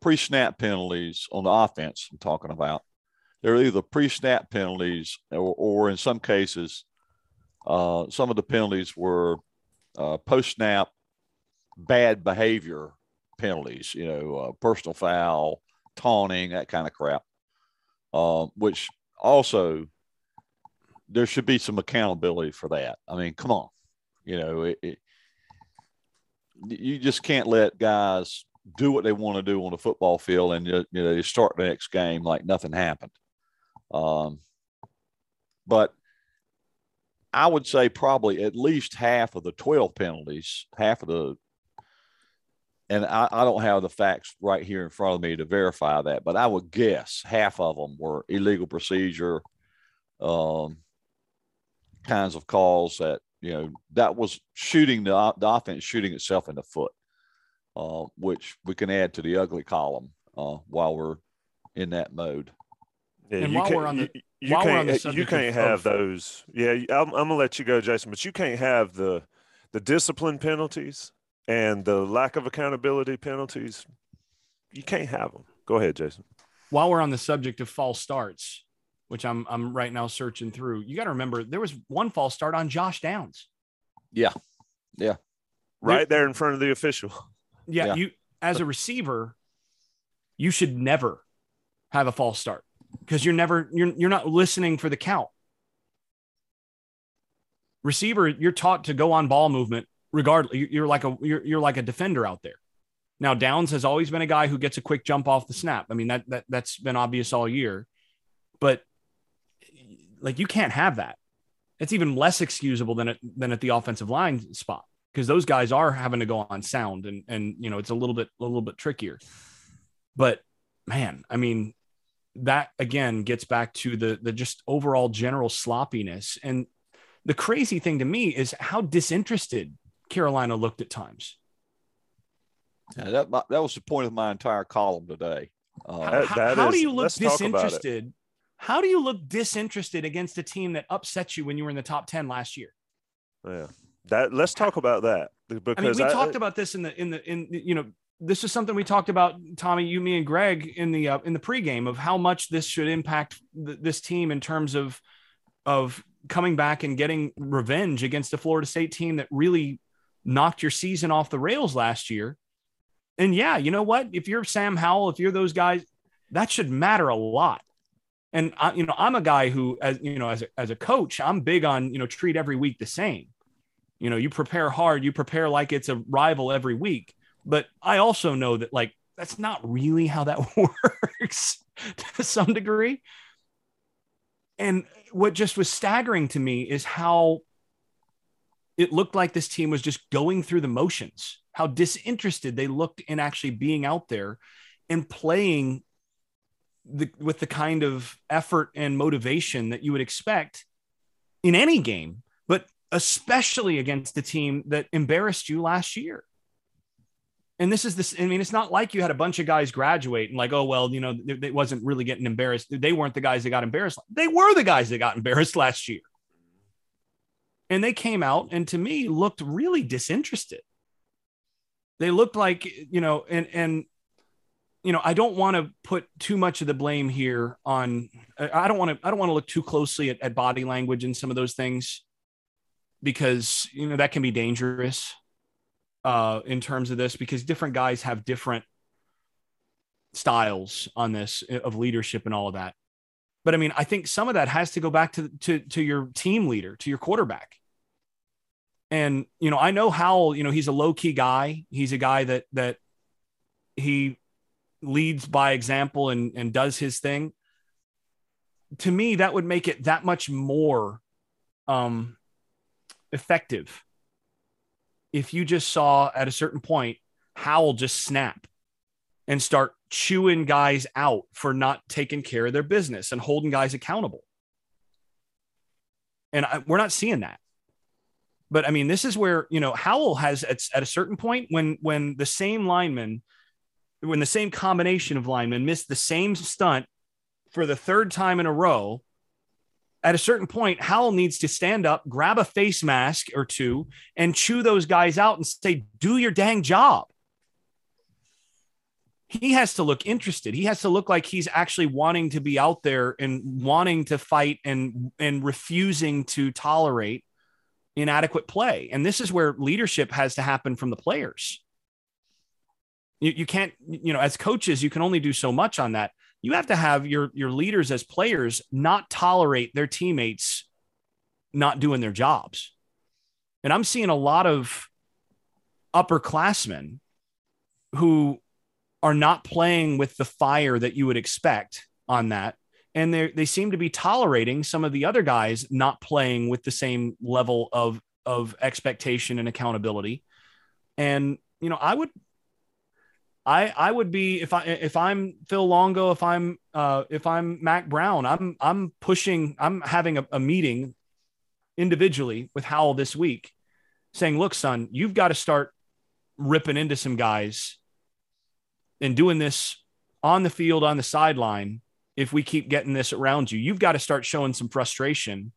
pre-snap penalties on the offense. I'm talking about. They're either pre-snap penalties, or, or in some cases, uh, some of the penalties were uh, post-snap bad behavior penalties. You know, uh, personal foul, taunting, that kind of crap. Uh, which also there should be some accountability for that. I mean, come on, you know, it, it, you just can't let guys do what they want to do on the football field and you know they start the next game like nothing happened. Um, but I would say probably at least half of the 12 penalties, half of the, and I, I, don't have the facts right here in front of me to verify that, but I would guess half of them were illegal procedure um, kinds of calls that you know, that was shooting the, the offense shooting itself in the foot, uh, which we can add to the ugly column uh, while we're in that mode. Yeah, and while we're on the, you, you can't, you can't have those. Yeah, I'm, I'm gonna let you go, Jason, but you can't have the the discipline penalties and the lack of accountability penalties. You can't have them. Go ahead, Jason. While we're on the subject of false starts, which I'm I'm right now searching through. You got to remember there was one false start on Josh Downs. Yeah, yeah, right there in front of the official. Yeah, yeah. you as a receiver, you should never have a false start because you're never you're you're not listening for the count. Receiver, you're taught to go on ball movement regardless. You're like a you're, you're like a defender out there. Now Downs has always been a guy who gets a quick jump off the snap. I mean that that that's been obvious all year. But like you can't have that. It's even less excusable than it, than at the offensive line spot because those guys are having to go on sound and and you know it's a little bit a little bit trickier. But man, I mean that again gets back to the the just overall general sloppiness and the crazy thing to me is how disinterested Carolina looked at times. Yeah, that that was the point of my entire column today. Uh, how, how is, do you look disinterested how do you look disinterested against a team that upset you when you were in the top 10 last year? Yeah. That let's talk about that because I mean, we I, talked about this in the in the in you know this is something we talked about Tommy you me and Greg in the uh, in the pregame of how much this should impact th- this team in terms of of coming back and getting revenge against a Florida State team that really knocked your season off the rails last year. And yeah, you know what? If you're Sam Howell, if you're those guys, that should matter a lot. And I, you know, I'm a guy who, as you know, as a, as a coach, I'm big on you know treat every week the same. You know, you prepare hard, you prepare like it's a rival every week. But I also know that like that's not really how that works to some degree. and what just was staggering to me is how it looked like this team was just going through the motions, how disinterested they looked in actually being out there and playing the, with the kind of effort and motivation that you would expect in any game, but especially against the team that embarrassed you last year. And this is this. I mean, it's not like you had a bunch of guys graduate and like, oh well, you know, it wasn't really getting embarrassed. They weren't the guys that got embarrassed. They were the guys that got embarrassed last year and they came out and to me looked really disinterested. They looked like you know and and you know i don't want to put too much of the blame here on i don't want to i don't want to look too closely at, at body language and some of those things because you know that can be dangerous uh in terms of this because different guys have different styles on this of leadership and all of that but I mean, I think some of that has to go back to to to your team leader, to your quarterback. And you know, I know Howell. You know, he's a low key guy. He's a guy that that he leads by example and and does his thing. To me, that would make it that much more um, effective if you just saw at a certain point Howell just snap and start chewing guys out for not taking care of their business and holding guys accountable. And I, we're not seeing that. But I mean, this is where, you know, Howell has at, at a certain point when when the same lineman, when the same combination of linemen missed the same stunt for the third time in a row, at a certain point, Howell needs to stand up, grab a face mask or two, and chew those guys out and say, do your dang job he has to look interested. He has to look like he's actually wanting to be out there and wanting to fight and and refusing to tolerate inadequate play. And this is where leadership has to happen from the players. You, you can't, you know, as coaches, you can only do so much on that. You have to have your your leaders as players not tolerate their teammates not doing their jobs. And I'm seeing a lot of upperclassmen who are not playing with the fire that you would expect on that. And they they seem to be tolerating some of the other guys not playing with the same level of of expectation and accountability. And you know, I would I I would be if I if I'm Phil Longo, if I'm uh if I'm Mack Brown, I'm I'm pushing, I'm having a, a meeting individually with Howell this week saying, look, son, you've got to start ripping into some guys and doing this on the field, on the sideline, if we keep getting this around you, you've got to start showing some frustration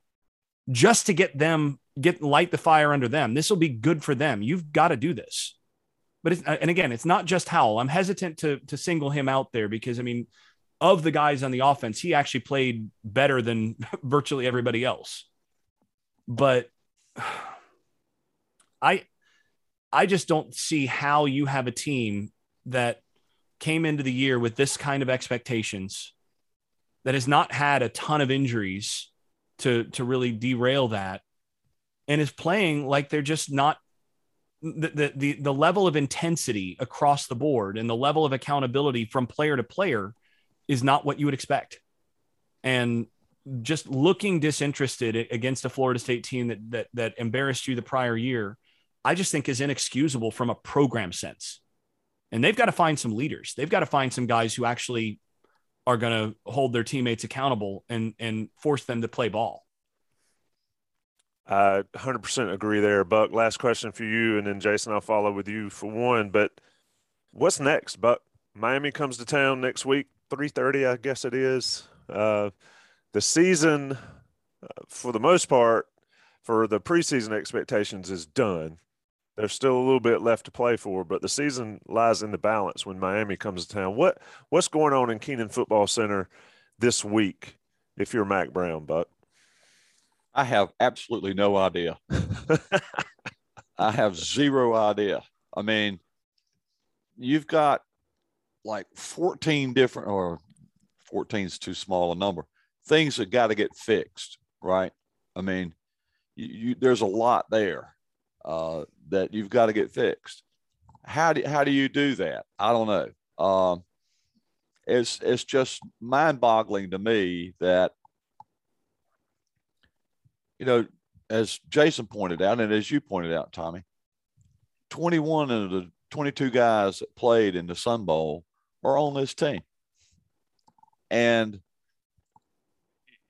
just to get them get light the fire under them. This will be good for them. You've got to do this. But and again, it's not just Howell. I'm hesitant to to single him out there because I mean, of the guys on the offense, he actually played better than virtually everybody else. But I I just don't see how you have a team that came into the year with this kind of expectations that has not had a ton of injuries to to really derail that and is playing like they're just not the, the the level of intensity across the board and the level of accountability from player to player is not what you would expect. And just looking disinterested against a Florida State team that that that embarrassed you the prior year I just think is inexcusable from a program sense and they've got to find some leaders. They've got to find some guys who actually are going to hold their teammates accountable and and force them to play ball. I 100% agree there, Buck. Last question for you, and then Jason, I'll follow with you for one. But what's next, Buck? Miami comes to town next week, 3:30, I guess it is. Uh, the season, uh, for the most part, for the preseason expectations, is done there's still a little bit left to play for, but the season lies in the balance when Miami comes to town. What what's going on in Kenan Football Center this week? If you're Mack Brown, Buck, I have absolutely no idea. I have zero idea. I mean, you've got like 14 different, or 14 is too small a number, things that got to get fixed, right? I mean, you, you, there's a lot there. Uh, that you've got to get fixed. How do, how do you do that? I don't know. Um, it's, it's just mind boggling to me that you know, as Jason pointed out, and as you pointed out, Tommy, 21 of the 22 guys that played in the Sun Bowl are on this team. And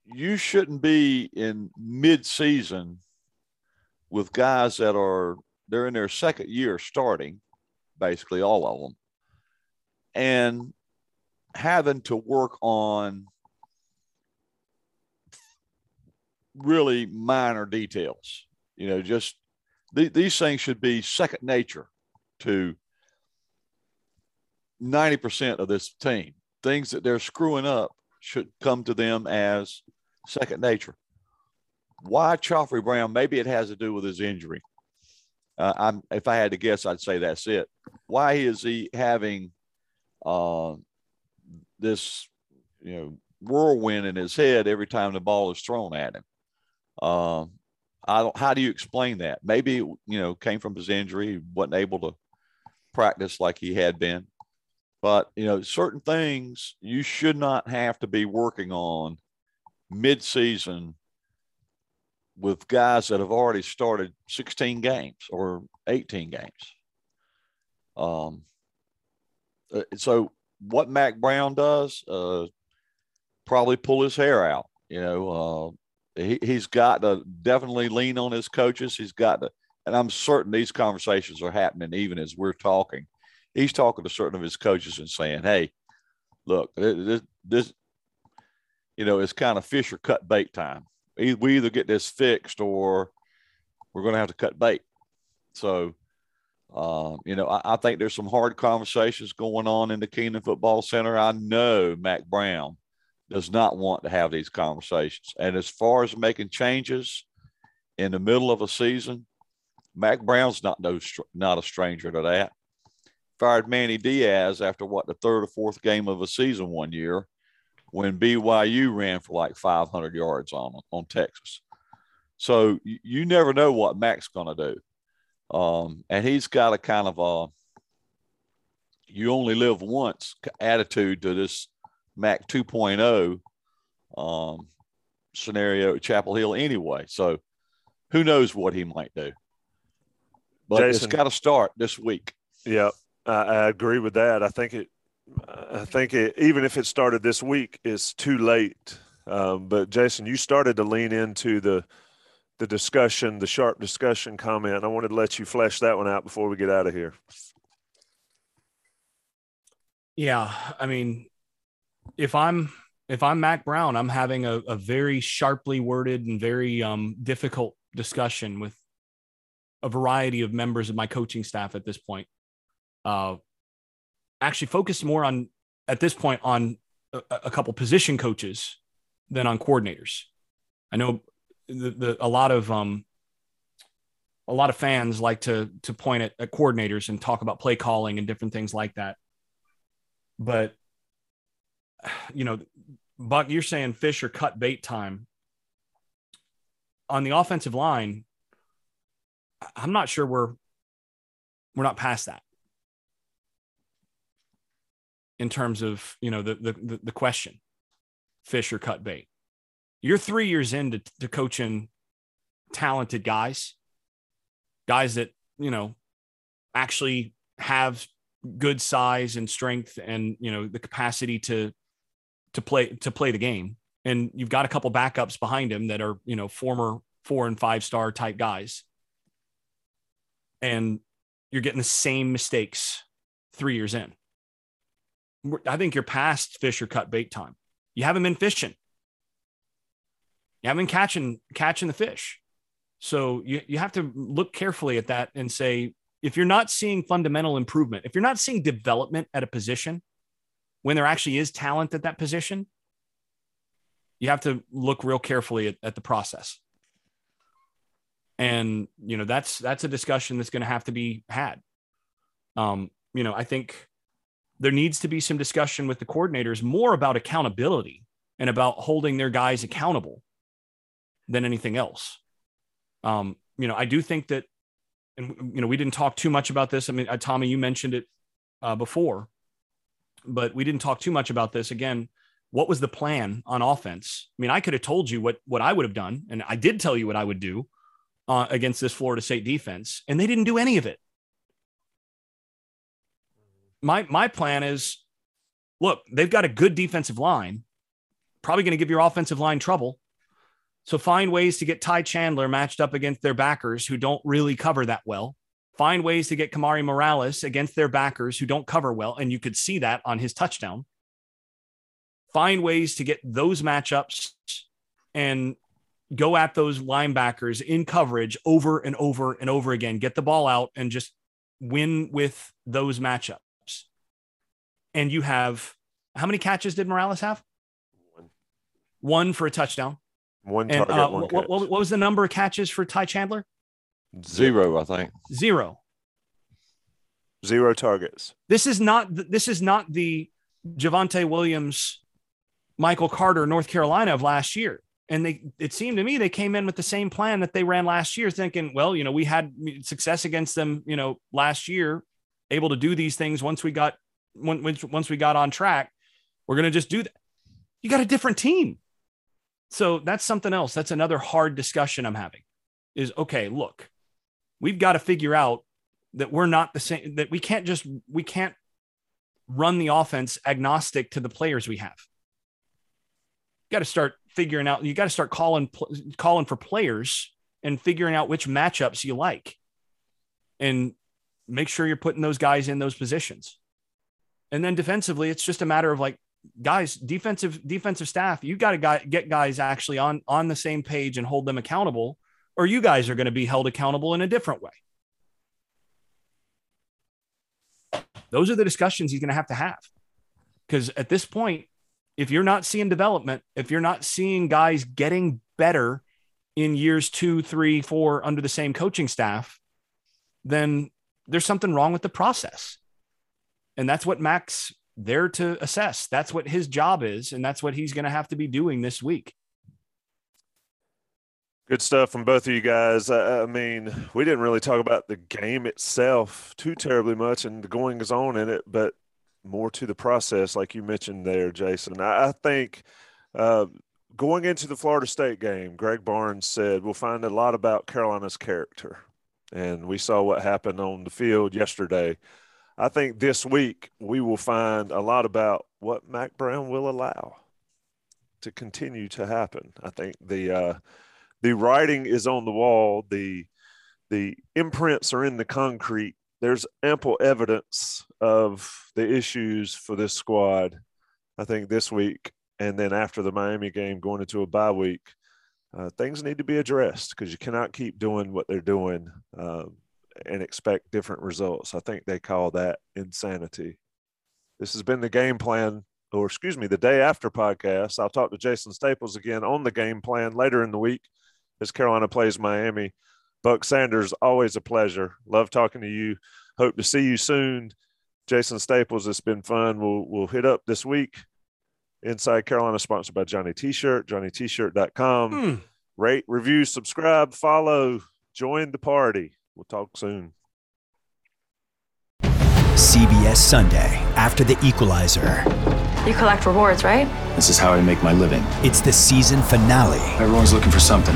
you shouldn't be in mid-season with guys that are they're in their second year starting, basically all of them, and having to work on really minor details. You know, just th- these things should be second nature to 90% of this team. Things that they're screwing up should come to them as second nature. Why Khafre Brown? Maybe it has to do with his injury. Uh, I'm, if I had to guess, I'd say that's it. Why is he having uh, this, you know, whirlwind in his head every time the ball is thrown at him? Um, I don't. How do you explain that? Maybe you know came from his injury, wasn't able to practice like he had been. But you know, certain things you should not have to be working on mid-season with guys that have already started 16 games or 18 games. Um, uh, so what Mack Brown does, uh, probably pull his hair out. You know, uh, he, he's got to definitely lean on his coaches. He's got to, and I'm certain these conversations are happening even as we're talking. He's talking to certain of his coaches and saying, "Hey, look, this, this you know, it's kind of fish or cut bait time we either get this fixed or we're going to have to cut bait. So, um, you know, I, I, think there's some hard conversations going on in the Kenan Football Center. I know Mack Brown does not want to have these conversations. And as far as making changes in the middle of a season, Mack Brown's not no not a stranger to that. Fired Manny Diaz after what the third or fourth game of a season one year when BYU ran for like 500 yards on on Texas. So you, you never know what Mack's going to do, um, and he's got a kind of a you only live once attitude to this Mac 2.0 um, scenario at Chapel Hill anyway. So who knows what he might do? But Jason, it's got to start this week. Yeah, I, I agree with that. I think it I think it, even if it started this week, it's too late. Um, but Jason, you started to lean into the the discussion, the sharp discussion comment. I wanted to let you flesh that one out before we get out of here. Yeah, I mean, if I'm if I'm Mack Brown, I'm having a, a very sharply worded and very um, difficult discussion with a variety of members of my coaching staff at this point. Uh, actually focused more on at this point on a, a couple position coaches than on coordinators. I know the, the a lot of um a lot of fans like to to point at, at coordinators and talk about play calling and different things like that. But you know, Buck, you're saying fish or cut bait time. On the offensive line, I'm not sure we're we're not past that in terms of you know the the the question, fish or cut bait. You're three years into to coaching talented guys, guys that you know actually have good size and strength and you know the capacity to to play to play the game. And you've got a couple backups behind him that are you know former four and five star type guys. And you're getting the same mistakes three years in I think you're past fish or cut bait time. You haven't been fishing. You haven't been catching catching the fish. So you, you have to look carefully at that and say, if you're not seeing fundamental improvement, if you're not seeing development at a position when there actually is talent at that position, you have to look real carefully at, at the process. And you know, that's that's a discussion that's going to have to be had. Um, you know, I think there needs to be some discussion with the coordinators more about accountability and about holding their guys accountable than anything else. Um, you know, I do think that, and you know, we didn't talk too much about this. I mean, uh, Tommy, you mentioned it uh, before, but we didn't talk too much about this. Again, what was the plan on offense? I mean, I could have told you what what I would have done, and I did tell you what I would do uh, against this Florida State defense, and they didn't do any of it. My my plan is, look, they've got a good defensive line, probably going to give your offensive line trouble. So find ways to get Ty Chandler matched up against their backers who don't really cover that well. Find ways to get Kamari Morales against their backers who don't cover well, and you could see that on his touchdown. Find ways to get those matchups and go at those linebackers in coverage over and over and over again. Get the ball out and just win with those matchups. And you have how many catches did Morales have? One, One for a touchdown. one And target, uh, one what, catch. what, what was the number of catches for Ty Chandler? Zero, I think. Zero. Zero targets. This is not this is not the Javonte Williams, Michael Carter, North Carolina of last year. And they it seemed to me they came in with the same plan that they ran last year, thinking, well, you know, we had success against them, you know, last year, able to do these things once we got when- once we got on track. We're gonna just do that. You got a different team. So that's something else. That's another hard discussion I'm having. Is okay, look, we've got to figure out that we're not the same that we can't just we can't run the offense agnostic to the players we have you got to start figuring out you got to start calling calling for players and figuring out which matchups you like and make sure you're putting those guys in those positions and then defensively it's just a matter of like guys defensive defensive staff you got to get guys actually on on the same page and hold them accountable or you guys are going to be held accountable in a different way those are the discussions he's going to have to have. Because at this point, if you're not seeing development, if you're not seeing guys getting better in years two, three, four under the same coaching staff, then there's something wrong with the process. And that's what Mack's there to assess. That's what his job is. And that's what he's going to have to be doing this week. Good stuff from both of you guys. I, mean, we didn't really talk about the game itself too terribly much and the goings on in it, but more to the process, like you mentioned there, Jason. I, I think uh, going into the Florida State game, Greg Barnes said we'll find a lot about Carolina's character. And we saw what happened on the field yesterday. I think this week we will find a lot about what Mack Brown will allow to continue to happen. I think the uh, the writing is on the wall. The the imprints are in the concrete. There's ample evidence of the issues for this squad i think this week. And then after the miami game going into a bye week uh, things need to be addressed because you cannot keep doing what they're doing um, and expect different results i think they call that insanity this has been the game plan or excuse me the day after podcast i'll talk to jason staples again on the game plan later in the week as Carolina plays Miami. Buck Sanders, always a pleasure. Love talking to you. Hope to see you soon. Jason Staples, it's been fun. We'll we'll hit up this week. Inside Carolina, sponsored by Johnny T-shirt, JohnnyT-shirt.com. Mm. Rate, review, subscribe, follow, join the party. We'll talk soon. CBS Sunday after the equalizer. You collect rewards, right? This is how I make my living. It's the season finale Everyone's looking for something.